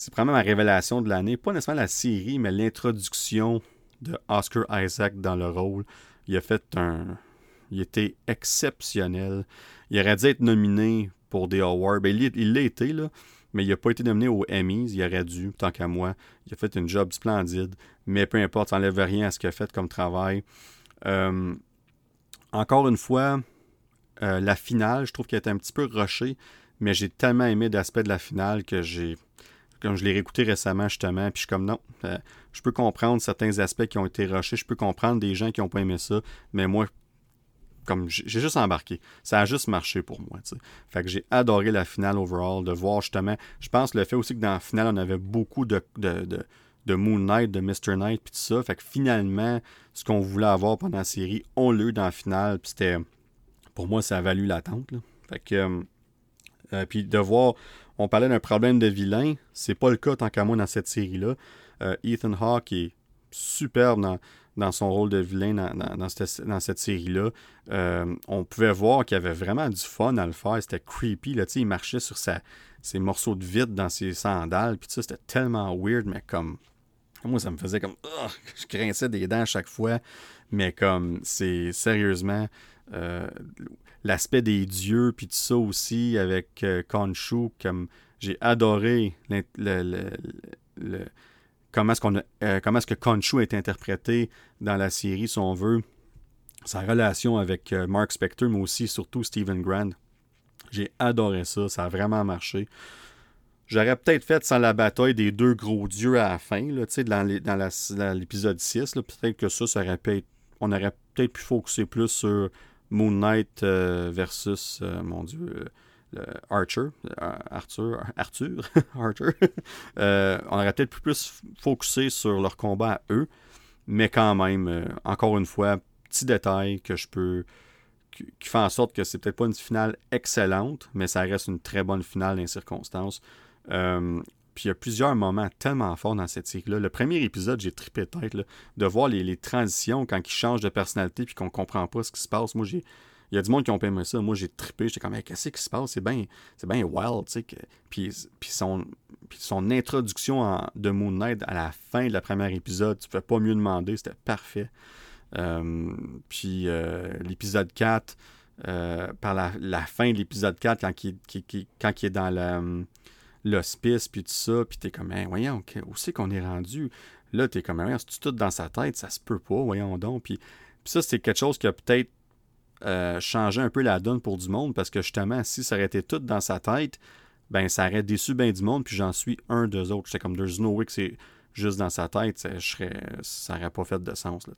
c'est vraiment ma révélation de l'année. Pas nécessairement la série, mais l'introduction de Oscar Isaac dans le rôle. Il a fait un. Il était exceptionnel. Il aurait dû être nominé pour des awards. Ben, il l'a été, là, mais il n'a pas été nominé aux Emmys. Il aurait dû, tant qu'à moi. Il a fait une job splendide. Mais peu importe, ça n'enlève rien à ce qu'il a fait comme travail. Euh, encore une fois, la finale, je trouve qu'elle était un petit peu rushée, mais j'ai tellement aimé l'aspect de la finale que j'ai comme je l'ai réécouté récemment justement, puis je suis comme non, je peux comprendre certains aspects qui ont été rushés, je peux comprendre des gens qui n'ont pas aimé ça, mais moi, comme j'ai juste embarqué. Ça a juste marché pour moi. sais. Fait que j'ai adoré la finale overall, de voir justement. Je pense le fait aussi que dans la finale, on avait beaucoup de, de, de, Moon Knight, de Mr. Knight, puis tout ça. Fait que finalement, ce qu'on voulait avoir pendant la série, on l'a eu dans la finale, puis c'était. Pour moi, ça a valu l'attente. Fait que. Euh, euh, puis de voir, on parlait d'un problème de vilain, c'est pas le cas tant qu'à moi dans cette série-là. Euh, Ethan Hawke est superbe dans, son rôle de vilain dans, cette, série-là. Euh, on pouvait voir qu'il avait vraiment du fun à le faire. C'était creepy. Là, il marchait sur sa, ses morceaux de vide dans ses sandales. Puis ça, c'était tellement weird, mais comme. Moi, ça me faisait comme. je grinçais des dents à chaque fois. Mais comme, c'est sérieusement. Euh, l'aspect des dieux, puis tout ça aussi, avec euh, Khonshu, comme j'ai adoré le comment est-ce qu'on euh, que Khonshu été interprété dans la série, si on veut, sa relation avec euh, Mark Spector, mais aussi surtout Stephen Grant. J'ai adoré ça, ça a vraiment marché. J'aurais peut-être fait sans la bataille des deux gros dieux à la fin, là, dans, dans l'épisode 6. Peut-être que ça, ça aurait pu être, on aurait peut-être pu focuser plus sur Moon Knight euh, versus, mon Dieu, Archer, euh, Arthur, Arthur, Arthur, euh, on aurait peut-être plus focusé sur leur combat à eux, mais quand même, euh, encore une fois, petit détail que je peux qui, fait en sorte que c'est peut-être pas une finale excellente, mais ça reste une très bonne finale dans les circonstances. Puis il y a plusieurs moments tellement forts dans cette série-là. Le premier épisode, j'ai trippé tête, de voir les, transitions quand ils changent de personnalité puis qu'on comprend pas ce qui se passe. Moi, j'ai il y a du monde qui ont aimé ça. Moi, j'ai trippé. J'étais comme, qu'est-ce qui se passe? C'est bien bien wild, tu sais. Puis, puis, son, puis son introduction de Moon Knight à la fin de la première épisode, tu ne peux pas mieux demander. C'était parfait. Euh, puis euh, l'épisode 4, euh, par la, fin de l'épisode 4, quand il, quand il est dans l'hospice, puis tout ça, puis t'es comme, voyons, où c'est qu'on est rendu? Là, t'es comme, c'est tout dans sa tête, ça se peut pas, voyons donc. Puis, ça, c'est quelque chose qui a peut-être euh, changer un peu la donne pour du monde parce que justement, si ça aurait été tout dans sa tête, ben ça aurait déçu bien du monde, puis j'en suis un d'eux autres. J'étais comme There's no way que c'est juste dans sa tête, ça, je serais, ça aurait pas fait de sens. Là,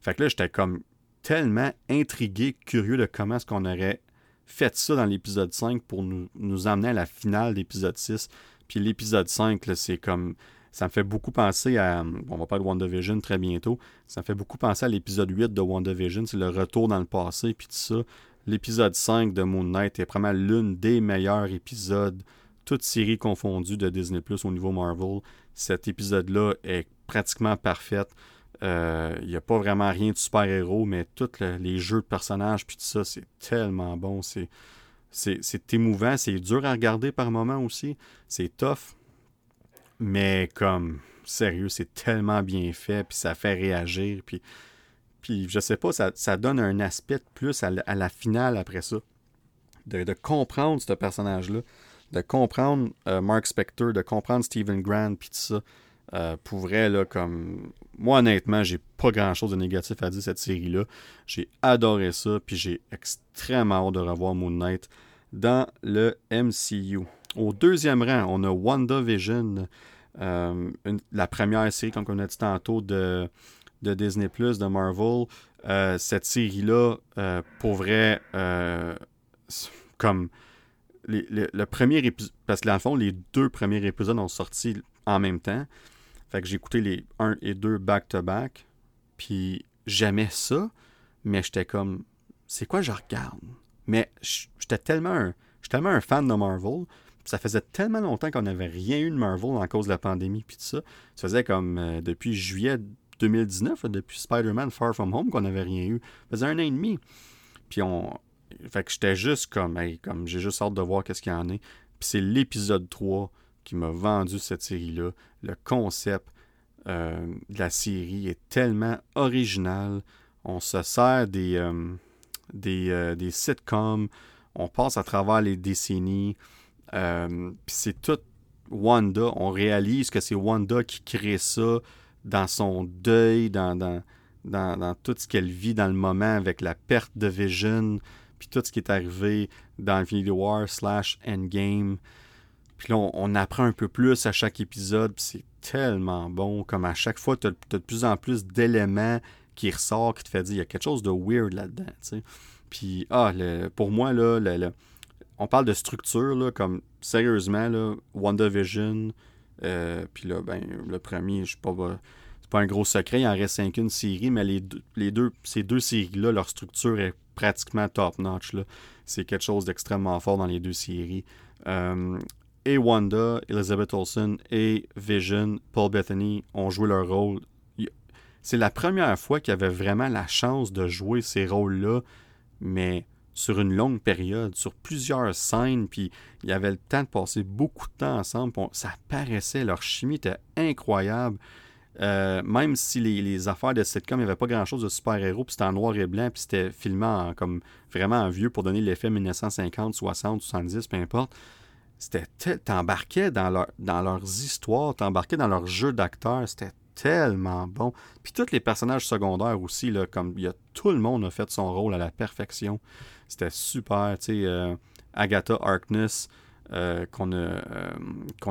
fait que là, j'étais comme tellement intrigué, curieux de comment est-ce qu'on aurait fait ça dans l'épisode 5 pour nous, nous amener à la finale d'épisode 6. Puis l'épisode 5, c'est comme ça me fait beaucoup penser à. On va parler de WandaVision très bientôt. Ça me fait beaucoup penser à l'épisode 8 de WandaVision. C'est le retour dans le passé, puis tout ça. L'épisode 5 de Moon Knight est vraiment l'une des meilleurs épisodes, toutes séries confondues de Disney Plus au niveau Marvel. Cet épisode-là est pratiquement parfait. Il euh, n'y a pas vraiment rien de super-héros, mais tous les jeux de personnages, puis tout ça, c'est tellement bon. C'est, c'est émouvant, c'est dur à regarder par moments aussi. C'est tough, mais comme, sérieux, c'est tellement bien fait, puis ça fait réagir, puis, puis je sais pas, ça, donne un aspect de plus à, la finale après ça. De, comprendre ce personnage-là, de comprendre euh, Mark Spector, de comprendre Stephen Grant, puis tout ça. Euh, pour vrai, là, comme. Moi, honnêtement, j'ai pas grand chose de négatif à dire cette série-là. J'ai adoré ça, puis j'ai extrêmement hâte de revoir Moon Knight dans le MCU. Au deuxième rang, on a WandaVision, euh, la première série, comme on a dit tantôt, de, de Disney de Marvel. Euh, cette série-là, pour vrai, comme le premier épisode, parce que dans le fond, les deux premiers épisodes ont sorti en même temps. Fait que j'ai écouté les 1 et 2 back-to-back. Puis j'aimais ça, mais j'étais comme, c'est quoi je regarde? Mais j'étais tellement un, tellement fan de Marvel ça faisait tellement longtemps qu'on n'avait rien eu de Marvel en cause de la pandémie puis ça. Ça faisait comme euh, depuis juillet 2019, depuis Spider-Man Far From Home qu'on n'avait rien eu. Ça faisait un an et demi. Puis on. Fait que j'étais juste comme, comme j'ai juste hâte de voir qu'est-ce qu'il y en a. Puis c'est l'épisode 3 qui m'a vendu cette série-là. Le concept euh, de la série est tellement original. On se sert des, euh, des, des sitcoms. On passe à travers les décennies. Euh, c'est tout Wanda. On réalise que c'est Wanda qui crée ça dans son deuil, dans, dans, dans, tout ce qu'elle vit dans le moment avec la perte de Vision. puis tout ce qui est arrivé dans Infinity War slash Endgame. Puis là, on, apprend un peu plus à chaque épisode, c'est tellement bon. Comme à chaque fois, tu as, de plus en plus d'éléments qui ressortent, qui te fait dire, il y a quelque chose de weird là-dedans. Puis, ah, pour moi, là, on parle de structure, comme sérieusement, là, WandaVision, euh, puis là, ben, le premier, je sais pas, c'est pas un gros secret, il en reste cinq une série, mais les deux, les deux ces deux séries-là, leur structure est pratiquement top-notch. C'est quelque chose d'extrêmement fort dans les deux séries. Euh, et Wanda, Elizabeth Olsen et Vision, Paul Bethany ont joué leur rôle. C'est la première fois qu'ils avaient vraiment la chance de jouer ces rôles-là, mais sur une longue période, sur plusieurs scènes, puis il y avait le temps de passer beaucoup de temps ensemble. Ça paraissait, leur chimie était incroyable. Euh, même si les, affaires de sitcom, il n'y avait pas grand-chose de super-héros, puis c'était en noir et blanc, puis c'était filmé comme vraiment en vieux pour donner l'effet 1950, 60, 70, peu importe. C'était t'embarquais dans, leur, dans leurs histoires, t'embarquais dans leur jeu d'acteurs, c'était tellement bon. Puis tous les personnages secondaires aussi, comme tout le monde a fait son rôle à la perfection. C'était super, tu euh, Agatha Harkness, euh, qu'on a, euh,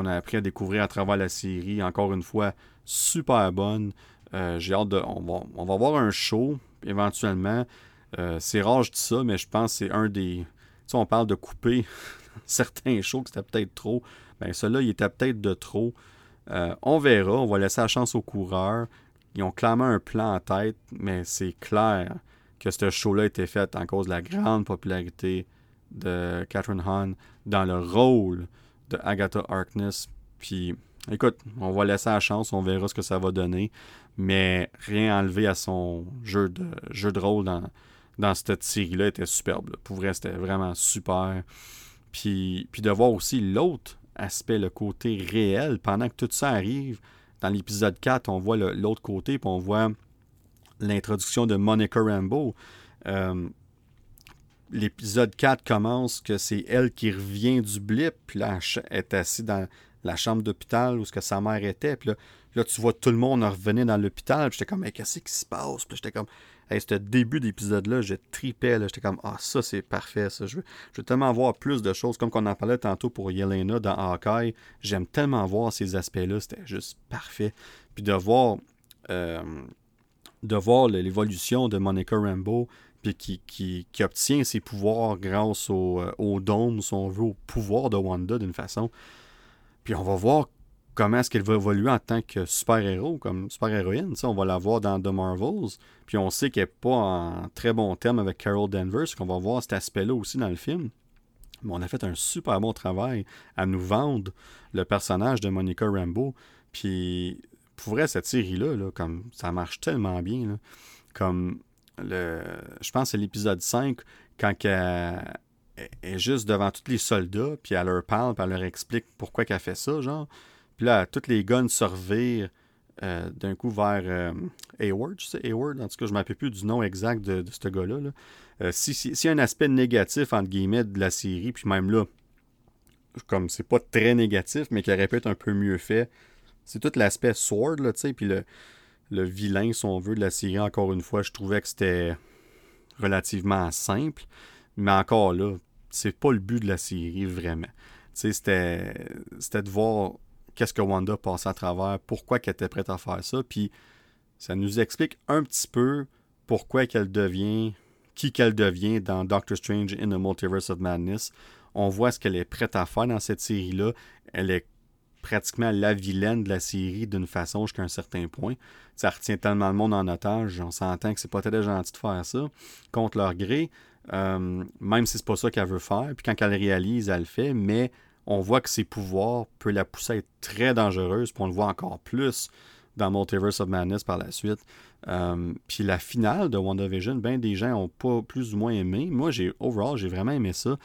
a appris à découvrir à travers la série, encore une fois, super bonne. J'ai hâte de. On va, on va avoir un show, éventuellement. c'est rare, je dis ça, mais je pense que c'est un des. Tu sais, on parle de couper certains shows que c'était peut-être trop. Ben, celui-là, il était peut-être de trop. on verra, on va laisser la chance aux coureurs. Ils ont clairement un plan en tête, mais c'est clair que ce show-là été fait en cause de la grande popularité de Catherine Hahn dans le rôle de Agatha Harkness. Puis, écoute, on va laisser la chance, on verra ce que ça va donner, mais rien enlevé à son jeu de, jeu de rôle dans, dans cette série-là était superbe. Pour vrai, c'était vraiment super. Puis, de voir aussi l'autre aspect, le côté réel, pendant que tout ça arrive, dans l'épisode 4, on voit l'autre côté, puis on voit l'introduction de Monica Rambeau. Euh, l'épisode 4 commence que c'est elle qui revient du blip, puis là, elle est assise dans la chambre d'hôpital où ce que sa mère était, puis là, tu vois tout le monde revenir dans l'hôpital, puis j'étais comme, mais qu'est-ce qui se passe? Puis j'étais comme, hey, ce début d'épisode-là, je tripais, j'étais comme, ah, ça, c'est parfait, ça. Je veux, je veux tellement voir plus de choses, comme qu'on en parlait tantôt pour Yelena dans Hawkeye. J'aime tellement voir ces aspects-là, c'était juste parfait. Puis de voir. Euh, de voir l'évolution de Monica Rambeau, puis qui, obtient ses pouvoirs grâce au, euh, au, dôme, si on veut, au pouvoir de Wanda d'une façon. Puis on va voir comment est-ce qu'elle va évoluer en tant que super-héros, comme super-héroïne. On va la voir dans The Marvels. Puis on sait qu'elle n'est pas en très bon terme avec Carol Danvers, qu'on va voir cet aspect-là aussi dans le film. Mais on a fait un super bon travail à nous vendre le personnage de Monica Rambeau. Puis pour vrai, cette série-là, comme ça marche tellement bien. comme le. Je pense que c'est l'épisode 5, quand elle, est juste devant tous les soldats, puis elle leur parle, puis elle leur explique pourquoi qu'elle fait ça, genre. Là, toutes les guns se revirent euh, d'un coup vers euh, Hayward, tu sais, Hayward, en tout cas, je ne m'appelle plus du nom exact de, ce gars-là. Euh, si, si, y a un aspect négatif, entre guillemets, de la série, puis même là, comme c'est pas très négatif, mais qui aurait pu être un peu mieux fait, c'est tout l'aspect sword, là, tu sais, puis le, le vilain, si on veut, de la série, encore une fois, je trouvais que c'était relativement simple. Mais encore là, c'est pas le but de la série, vraiment. Tu sais, c'était de voir qu'est-ce que Wanda passait à travers, pourquoi qu'elle était prête à faire ça, puis ça nous explique un petit peu pourquoi qu'elle devient, qui qu'elle devient dans Doctor Strange in the Multiverse of Madness. On voit ce qu'elle est prête à faire dans cette série-là. Elle est pratiquement la vilaine de la série d'une façon jusqu'à un certain point. Ça retient tellement le monde en otage, on s'entend que c'est pas très gentil de faire ça contre leur gré, euh, même si c'est pas ça qu'elle veut faire. Puis quand elle réalise, elle le fait, mais on voit que ses pouvoirs peuvent la pousser à être très dangereuse, puis on le voit encore plus dans Multiverse of Madness par la suite. Euh, puis la finale de WandaVision, bien des gens ont pas plus ou moins aimé. Moi, j'ai overall, j'ai vraiment aimé ça.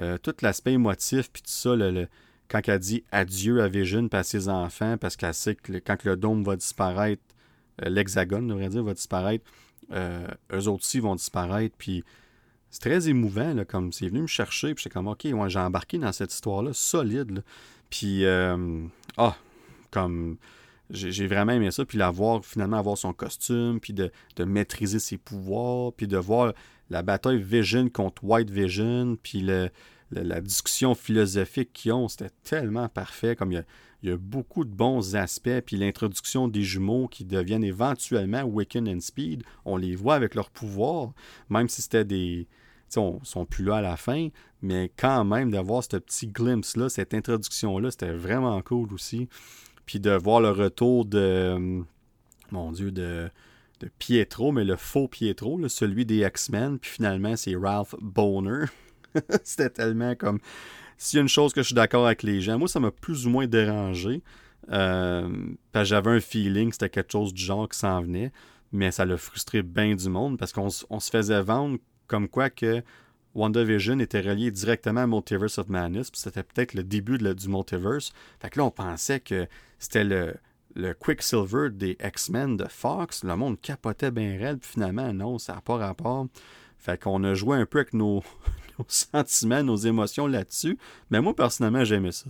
Euh, tout l'aspect émotif, puis tout ça, le quand elle dit adieu à Vision et à ses enfants, parce qu'elle sait que quand le dôme va disparaître, euh, l'hexagone, devrait dire, va disparaître, eux aussi vont disparaître. Puis c'est très émouvant, là, comme c'est venu me chercher, puis j'étais comme, ok, j'ai embarqué dans cette histoire-là, solide. Puis, euh, ah, comme j'ai vraiment aimé ça. Puis la voir, finalement, avoir son costume, puis de, maîtriser ses pouvoirs, puis de voir la bataille Vision contre White Vision, puis la discussion philosophique qu'ils ont, c'était tellement parfait. Comme il y, a, beaucoup de bons aspects, puis l'introduction des jumeaux qui deviennent éventuellement Wiccan and Speed, on les voit avec leur pouvoir, même si c'était des. Sont plus là à la fin, mais quand même d'avoir ce petit glimpse-là, cette introduction-là, c'était vraiment cool aussi. Puis de voir le retour de. Mon Dieu, de, Pietro, mais le faux Pietro, celui des X-Men, puis finalement c'est Ralph Boner. C'était tellement comme. S'il y a une chose que je suis d'accord avec les gens, moi, ça m'a plus ou moins dérangé. Euh, parce que j'avais un feeling c'était quelque chose du genre qui s'en venait. Mais ça l'a frustré bien du monde parce qu'on se faisait vendre comme quoi que WandaVision était relié directement à Multiverse of Madness. C'était peut-être le début du multiverse. Fait que là, on pensait que c'était le, le Quicksilver des X-Men de Fox. Le monde capotait bien raide. Puis finalement, non, ça n'a pas rapport. Fait qu'on a joué un peu avec nos, sentiments, nos émotions là-dessus. Mais moi, personnellement, j'aimais ça.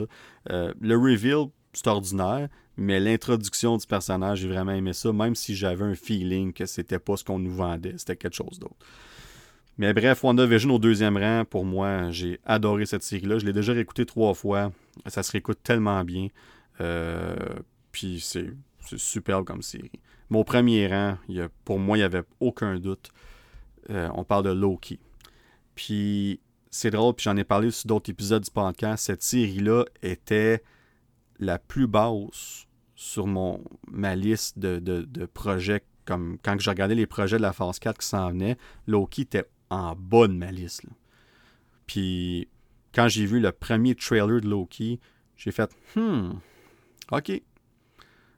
Euh, le reveal, c'est ordinaire, mais l'introduction du personnage, j'ai vraiment aimé ça, même si j'avais un feeling que c'était pas ce qu'on nous vendait, c'était quelque chose d'autre. Mais bref, WandaVision au deuxième rang, pour moi, j'ai adoré cette série-là. Je l'ai déjà réécouté trois fois. Ça se réécoute tellement bien. Euh, puis c'est superbe comme série. Mon premier rang, pour moi, il n'y avait aucun doute. Euh, on parle de Loki. Puis c'est drôle, puis j'en ai parlé sur d'autres épisodes du podcast. Cette série-là était la plus basse sur mon, ma liste de, projets. Comme quand j'ai regardé les projets de la phase 4 qui s'en venaient, Loki était en bas de ma liste. Puis quand j'ai vu le premier trailer de Loki, j'ai fait Hmm, ok.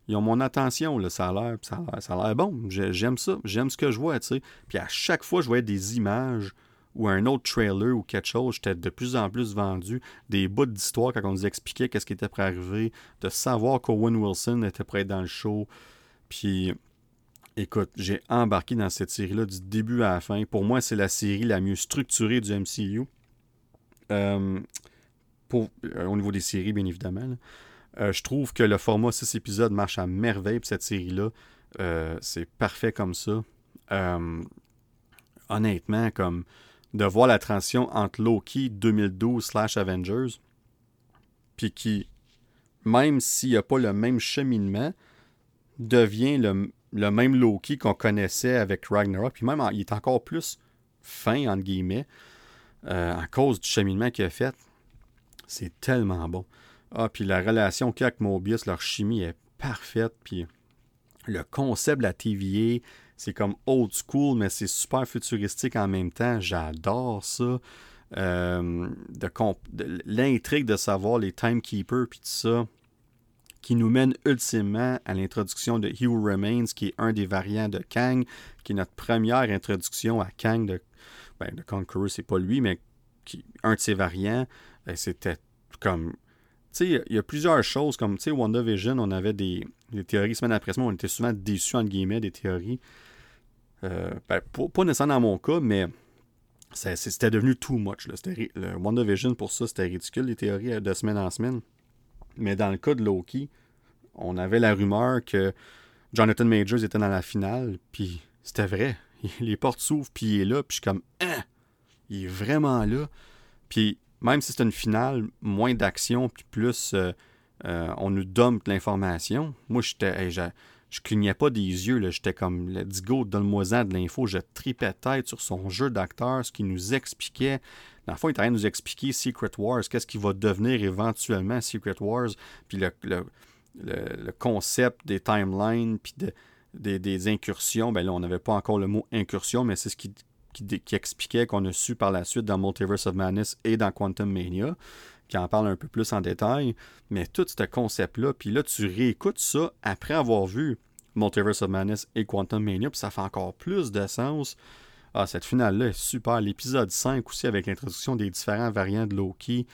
Ils ont mon attention, là, ça a l'air, ça a l'air bon. J'aime ça, j'aime ce que je vois, tu sais. Puis à chaque fois, je voyais des images ou un autre trailer ou quelque chose, j'étais de plus en plus vendu. Des bouts d'histoire quand on nous expliquait qu'est-ce qui était prêt à arriver, de savoir qu'Owen Wilson était prêt dans le show. Puis, écoute, j'ai embarqué dans cette série-là du début à la fin. Pour moi, c'est la série la mieux structurée du MCU. Euh, euh, au niveau des séries, bien évidemment. Euh, je trouve que le format 6 épisodes marche à merveille pour cette série-là. c'est parfait comme ça. honnêtement, comme de voir la transition entre Loki 2012 slash Avengers, puis qui, même s'il n'y a pas le même cheminement, devient le, même Loki qu'on connaissait avec Ragnarok, puis même il est encore plus fin, entre guillemets, euh, à cause du cheminement qu'il a fait. C'est tellement bon. Ah, puis la relation qu'il y a avec Mobius, leur chimie est parfaite, puis le concept de la TVA, c'est comme old school, mais c'est super futuristique en même temps. J'adore ça. Euh, l'intrigue de savoir les timekeepers puis tout ça, qui nous mène ultimement à l'introduction de Who Remains, qui est un des variants de Kang, qui est notre première introduction à Kang de, ben, de Conqueror, c'est pas lui, mais un de ses variants. Ben, c'était comme tu sais, il y a plusieurs choses comme, tu sais, WandaVision, on avait des, théories semaine après semaine, on était souvent déçus, entre guillemets, des théories. Euh, ben, pas nécessairement dans mon cas, mais c'était devenu too much. WandaVision, pour ça, c'était ridicule, les théories euh, de semaine en semaine. Mais dans le cas de Loki, on avait la rumeur que Jonathan Majors était dans la finale, puis c'était vrai. Les portes s'ouvrent, puis il est là, puis je suis comme, hein, il est vraiment là. Puis même si c'est une finale, moins d'action, puis plus euh, on nous donne l'information, moi, j'étais je clignais pas des yeux, j'étais comme, let's go, donne-moi de l'info. Je tripais tête sur son jeu d'acteur, ce qu'il nous expliquait. Dans le fond, il était en train de nous expliquer Secret Wars, qu'est-ce qui va devenir éventuellement Secret Wars, puis le, concept des timelines, puis des, incursions. Ben là, on n'avait pas encore le mot incursion, mais c'est ce qui, qui expliquait qu'on a su par la suite dans Multiverse of Madness et dans Quantum Mania qui en parle un peu plus en détail. Mais tout ce concept-là, puis là, tu réécoutes ça après avoir vu Multiverse of Madness et Quantum Mania, puis ça fait encore plus de sens. Ah, cette finale-là est super. L'épisode 5 aussi, avec l'introduction des différents variants de Loki,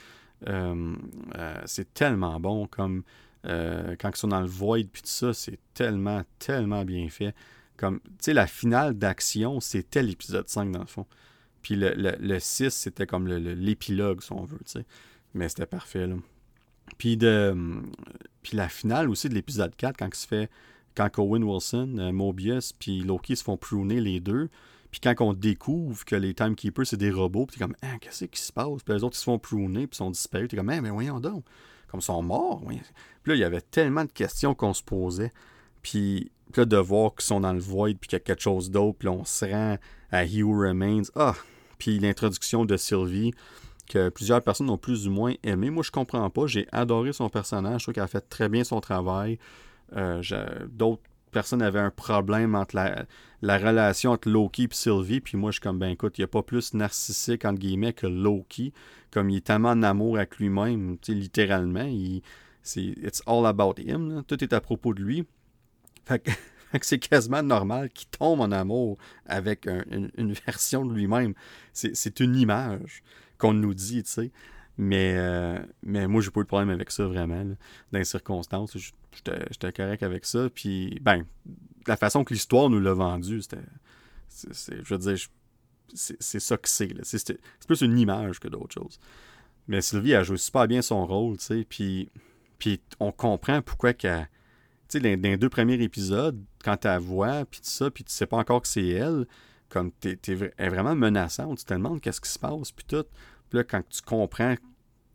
euh, euh, c'est tellement bon. Comme euh, quand ils sont dans le Void, puis tout ça, c'est tellement, tellement bien fait. Comme, tu sais, la finale d'action, c'était l'épisode 5 dans le fond. Puis le, le 6, c'était comme l'épilogue, si on veut, tu sais. Mais c'était parfait, là. Puis de, puis la finale aussi de l'épisode 4, quand il se fait. Quand Owen Wilson, Mobius, puis Loki se font pruner les deux. Puis quand on découvre que les Timekeepers, c'est des robots, puis t'es comme, ah, qu'est-ce qui se passe? Puis les autres, ils se font pruner, puis sont disparus. T'es comme, ah, mais voyons donc. Comme ils sont morts. Puis là, il y avait tellement de questions qu'on se posait. Puis, là, de voir qu'ils sont dans le void, puis qu'il y a quelque chose d'autre, puis on se rend à He Who Remains. Ah! Puis l'introduction de Sylvie, que plusieurs personnes ont plus ou moins aimé. Moi, je comprends pas. J'ai adoré son personnage. Je trouve qu'elle a fait très bien son travail. Euh, d'autres personne avait un problème entre la, relation entre Loki et Sylvie. Puis moi, je suis comme, ben écoute, il n'y a pas plus narcissique, entre guillemets, que Loki. Comme il est tellement en amour avec lui-même, littéralement. Il, c'est It's all about him. Tout est à propos de lui. Fait que, c'est quasiment normal qu'il tombe en amour avec une, version de lui-même. C'est une image qu'on nous dit, tu sais. Mais, euh, mais moi, j'ai pas eu de problème avec ça, vraiment. Dans les circonstances, j'étais correct avec ça. Puis, ben, la façon que l'histoire nous l'a vendu, c'était. Je veux dire, c'est ça que c'est. C'est plus une image que d'autres choses. Mais Sylvie a joué super bien son rôle, tu sais. Puis, puis on comprend pourquoi qu'elle. Tu sais, dans, les deux premiers épisodes, quand tu la vois, puis tout ça, puis tu sais pas encore que c'est elle, comme t'es, es, vraiment menaçante, tu te demandes qu'est-ce qui se passe, puis tout. Puis là, quand tu comprends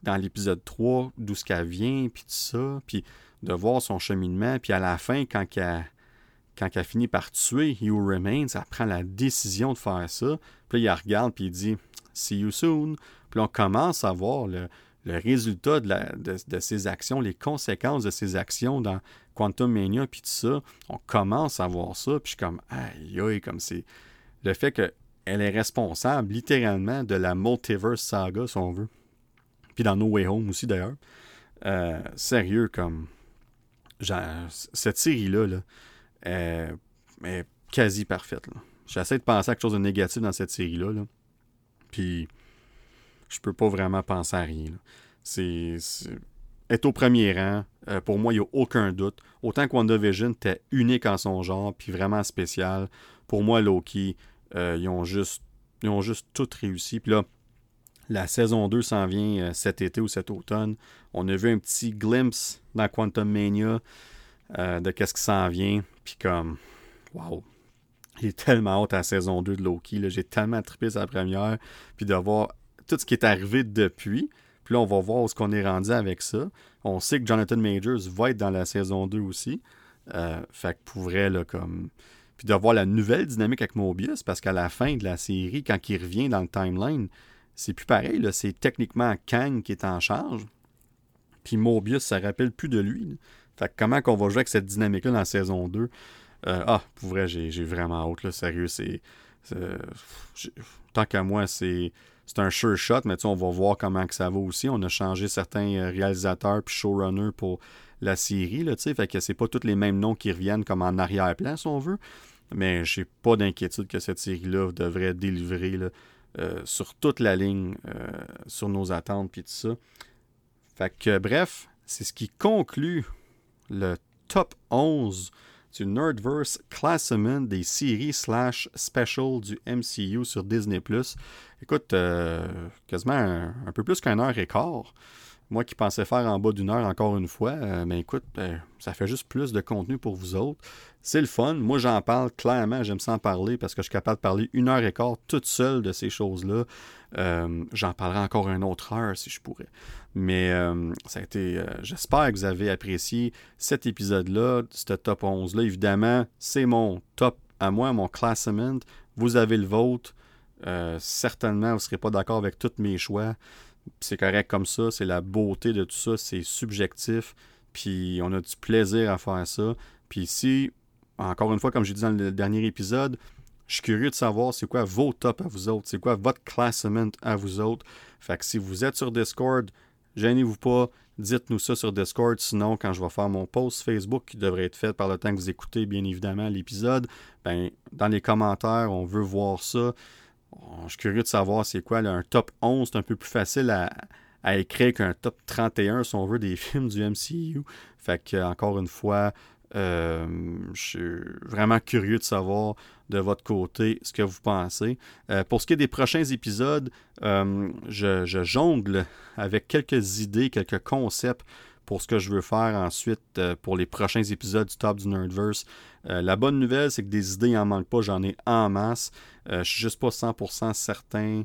dans l'épisode 3 d'où ce qu'elle vient, puis tout ça, puis de voir son cheminement, puis à la fin, quand elle, quand finit par tuer Who Remains, elle prend la décision de faire ça, puis là, il regarde, puis il dit « See you soon », puis on commence à voir le, résultat de, de, ses actions, les conséquences de ses actions dans Quantum Mania, puis tout ça, on commence à voir ça, puis je suis comme « Aïe, aïe », comme c'est... Le fait qu'elle est responsable, littéralement, de la multiverse saga, si on veut. Puis dans No Way Home aussi, d'ailleurs. Euh, sérieux, comme. cette série-là là, est, quasi parfaite. J'essaie de penser à quelque chose de négatif dans cette série-là. Là. Puis, je peux pas vraiment penser à rien. C'est. Est au premier rang. Euh, pour moi, il n'y a aucun doute. Autant que WandaVision était unique en son genre, puis vraiment spécial. Pour moi, Loki, euh, ils, ont juste, ils ont juste tout réussi. Puis là, la saison 2 s'en vient euh, cet été ou cet automne. On a vu un petit glimpse dans Quantum Mania euh, de qu'est-ce qui s'en vient. Puis comme, waouh, j'ai tellement hâte à la saison 2 de Loki. J'ai tellement trippé sa première. Puis de voir tout ce qui est arrivé depuis. Puis là, on va voir où est-ce qu'on est rendu avec ça. On sait que Jonathan Majors va être dans la saison 2 aussi. Euh, fait que pour vrai, là, comme... Puis de voir la nouvelle dynamique avec Mobius, parce qu'à la fin de la série, quand il revient dans le timeline, c'est plus pareil. C'est techniquement Kang qui est en charge. Puis Mobius, ça rappelle plus de lui. Fait que comment qu'on va jouer avec cette dynamique-là dans la saison 2 euh, Ah, pour vrai, j'ai vraiment hâte. Là, sérieux, c'est. Tant qu'à moi, c'est. C'est un sure shot, mais on va voir comment ça va aussi. On a changé certains euh, réalisateurs puis showrunners pour la série, là, fait que c'est pas tous les mêmes noms qui reviennent comme en arrière-plan, si on veut. Mais j'ai pas d'inquiétude que cette série-là devrait délivrer. Là. Euh, sur toute la ligne, euh, sur nos attentes, puis tout ça. Fait que, bref, c'est ce qui conclut le top 11 du Nerdverse Classement des séries slash special du MCU sur Disney+. Écoute, euh, quasiment un, peu plus qu'un heure et quart. Moi qui pensais faire en bas d'une heure encore une fois, euh, mais écoute, ben, ça fait juste plus de contenu pour vous autres. C'est le fun. Moi, j'en parle clairement. J'aime ça en parler parce que je suis capable de parler une heure et quart toute seule de ces choses-là. Euh, j'en parlerai encore une autre heure si je pourrais. Mais euh, ça a été. J'espère que vous avez apprécié cet épisode-là, ce top 11-là. Évidemment, c'est mon top à moi, mon classement. Vous avez le vôtre. certainement, vous ne serez pas d'accord avec tous mes choix c'est correct comme ça, c'est la beauté de tout ça, c'est subjectif, puis on a du plaisir à faire ça. Puis si, encore une fois, comme j'ai dit dans le dernier épisode, je suis curieux de savoir c'est quoi vos tops à vous autres, c'est quoi votre classement à vous autres. Fait que si vous êtes sur Discord, gênez-vous pas, dites-nous ça sur Discord. Sinon, quand je vais faire mon post Facebook qui devrait être fait par le temps que vous écoutez, bien évidemment, l'épisode, ben, dans les commentaires, on veut voir ça je suis curieux de savoir c'est quoi un top 11. C'est un peu plus facile à, écrire qu'un top 31 si on veut des films du MCU. Fait que encore une fois, euh, je suis vraiment curieux de savoir de votre côté ce que vous pensez. Euh, pour ce qui est des prochains épisodes, euh, je, jongle avec quelques idées, quelques concepts pour ce que je veux faire ensuite pour les prochains épisodes du Top du Nerdverse. la bonne nouvelle, c'est que des idées, il n'en manque pas, j'en ai en masse. je suis juste pas 100% certain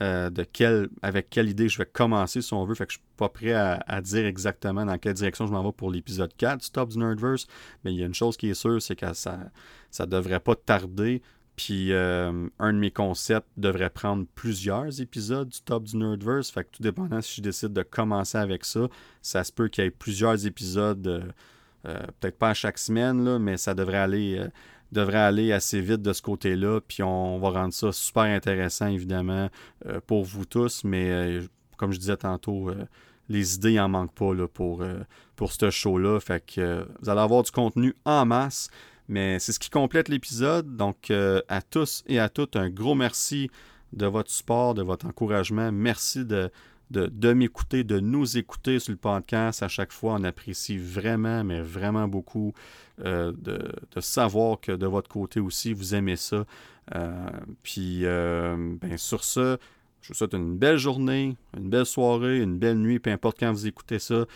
de quelle, avec quelle idée je vais commencer si on veut. Fait que je suis pas prêt à, dire exactement dans quelle direction je m'en vais pour l'épisode 4 du Top du Nerdverse. Mais il y a une chose qui est sûre, c'est que ça, ça devrait pas tarder. Puis euh, un de mes concepts devrait prendre plusieurs épisodes du top du Nerdverse. Fait que tout dépendant si je décide de commencer avec ça, ça se peut qu'il y ait plusieurs épisodes, euh, euh, peut-être pas à chaque semaine, mais ça devrait aller, devrait aller assez vite de ce côté-là. Puis on va rendre ça super intéressant, évidemment, pour vous tous. Mais comme je disais tantôt, les idées n'en manquent pas pour, pour ce show-là. Fait que vous allez avoir du contenu en masse. Mais c'est ce qui complète l'épisode. Donc, euh, à tous et à toutes, un gros merci de votre support, de votre encouragement. Merci de, de, m'écouter, de nous écouter sur le podcast. À chaque fois, on apprécie vraiment, mais vraiment beaucoup euh, de, savoir que de votre côté aussi, vous aimez ça. Euh, puis, ben, sur ce, je vous souhaite une belle journée, une belle soirée, une belle nuit, peu importe quand vous écoutez ça.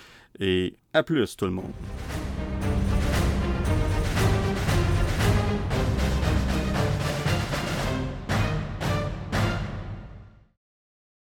Et à plus tout le monde.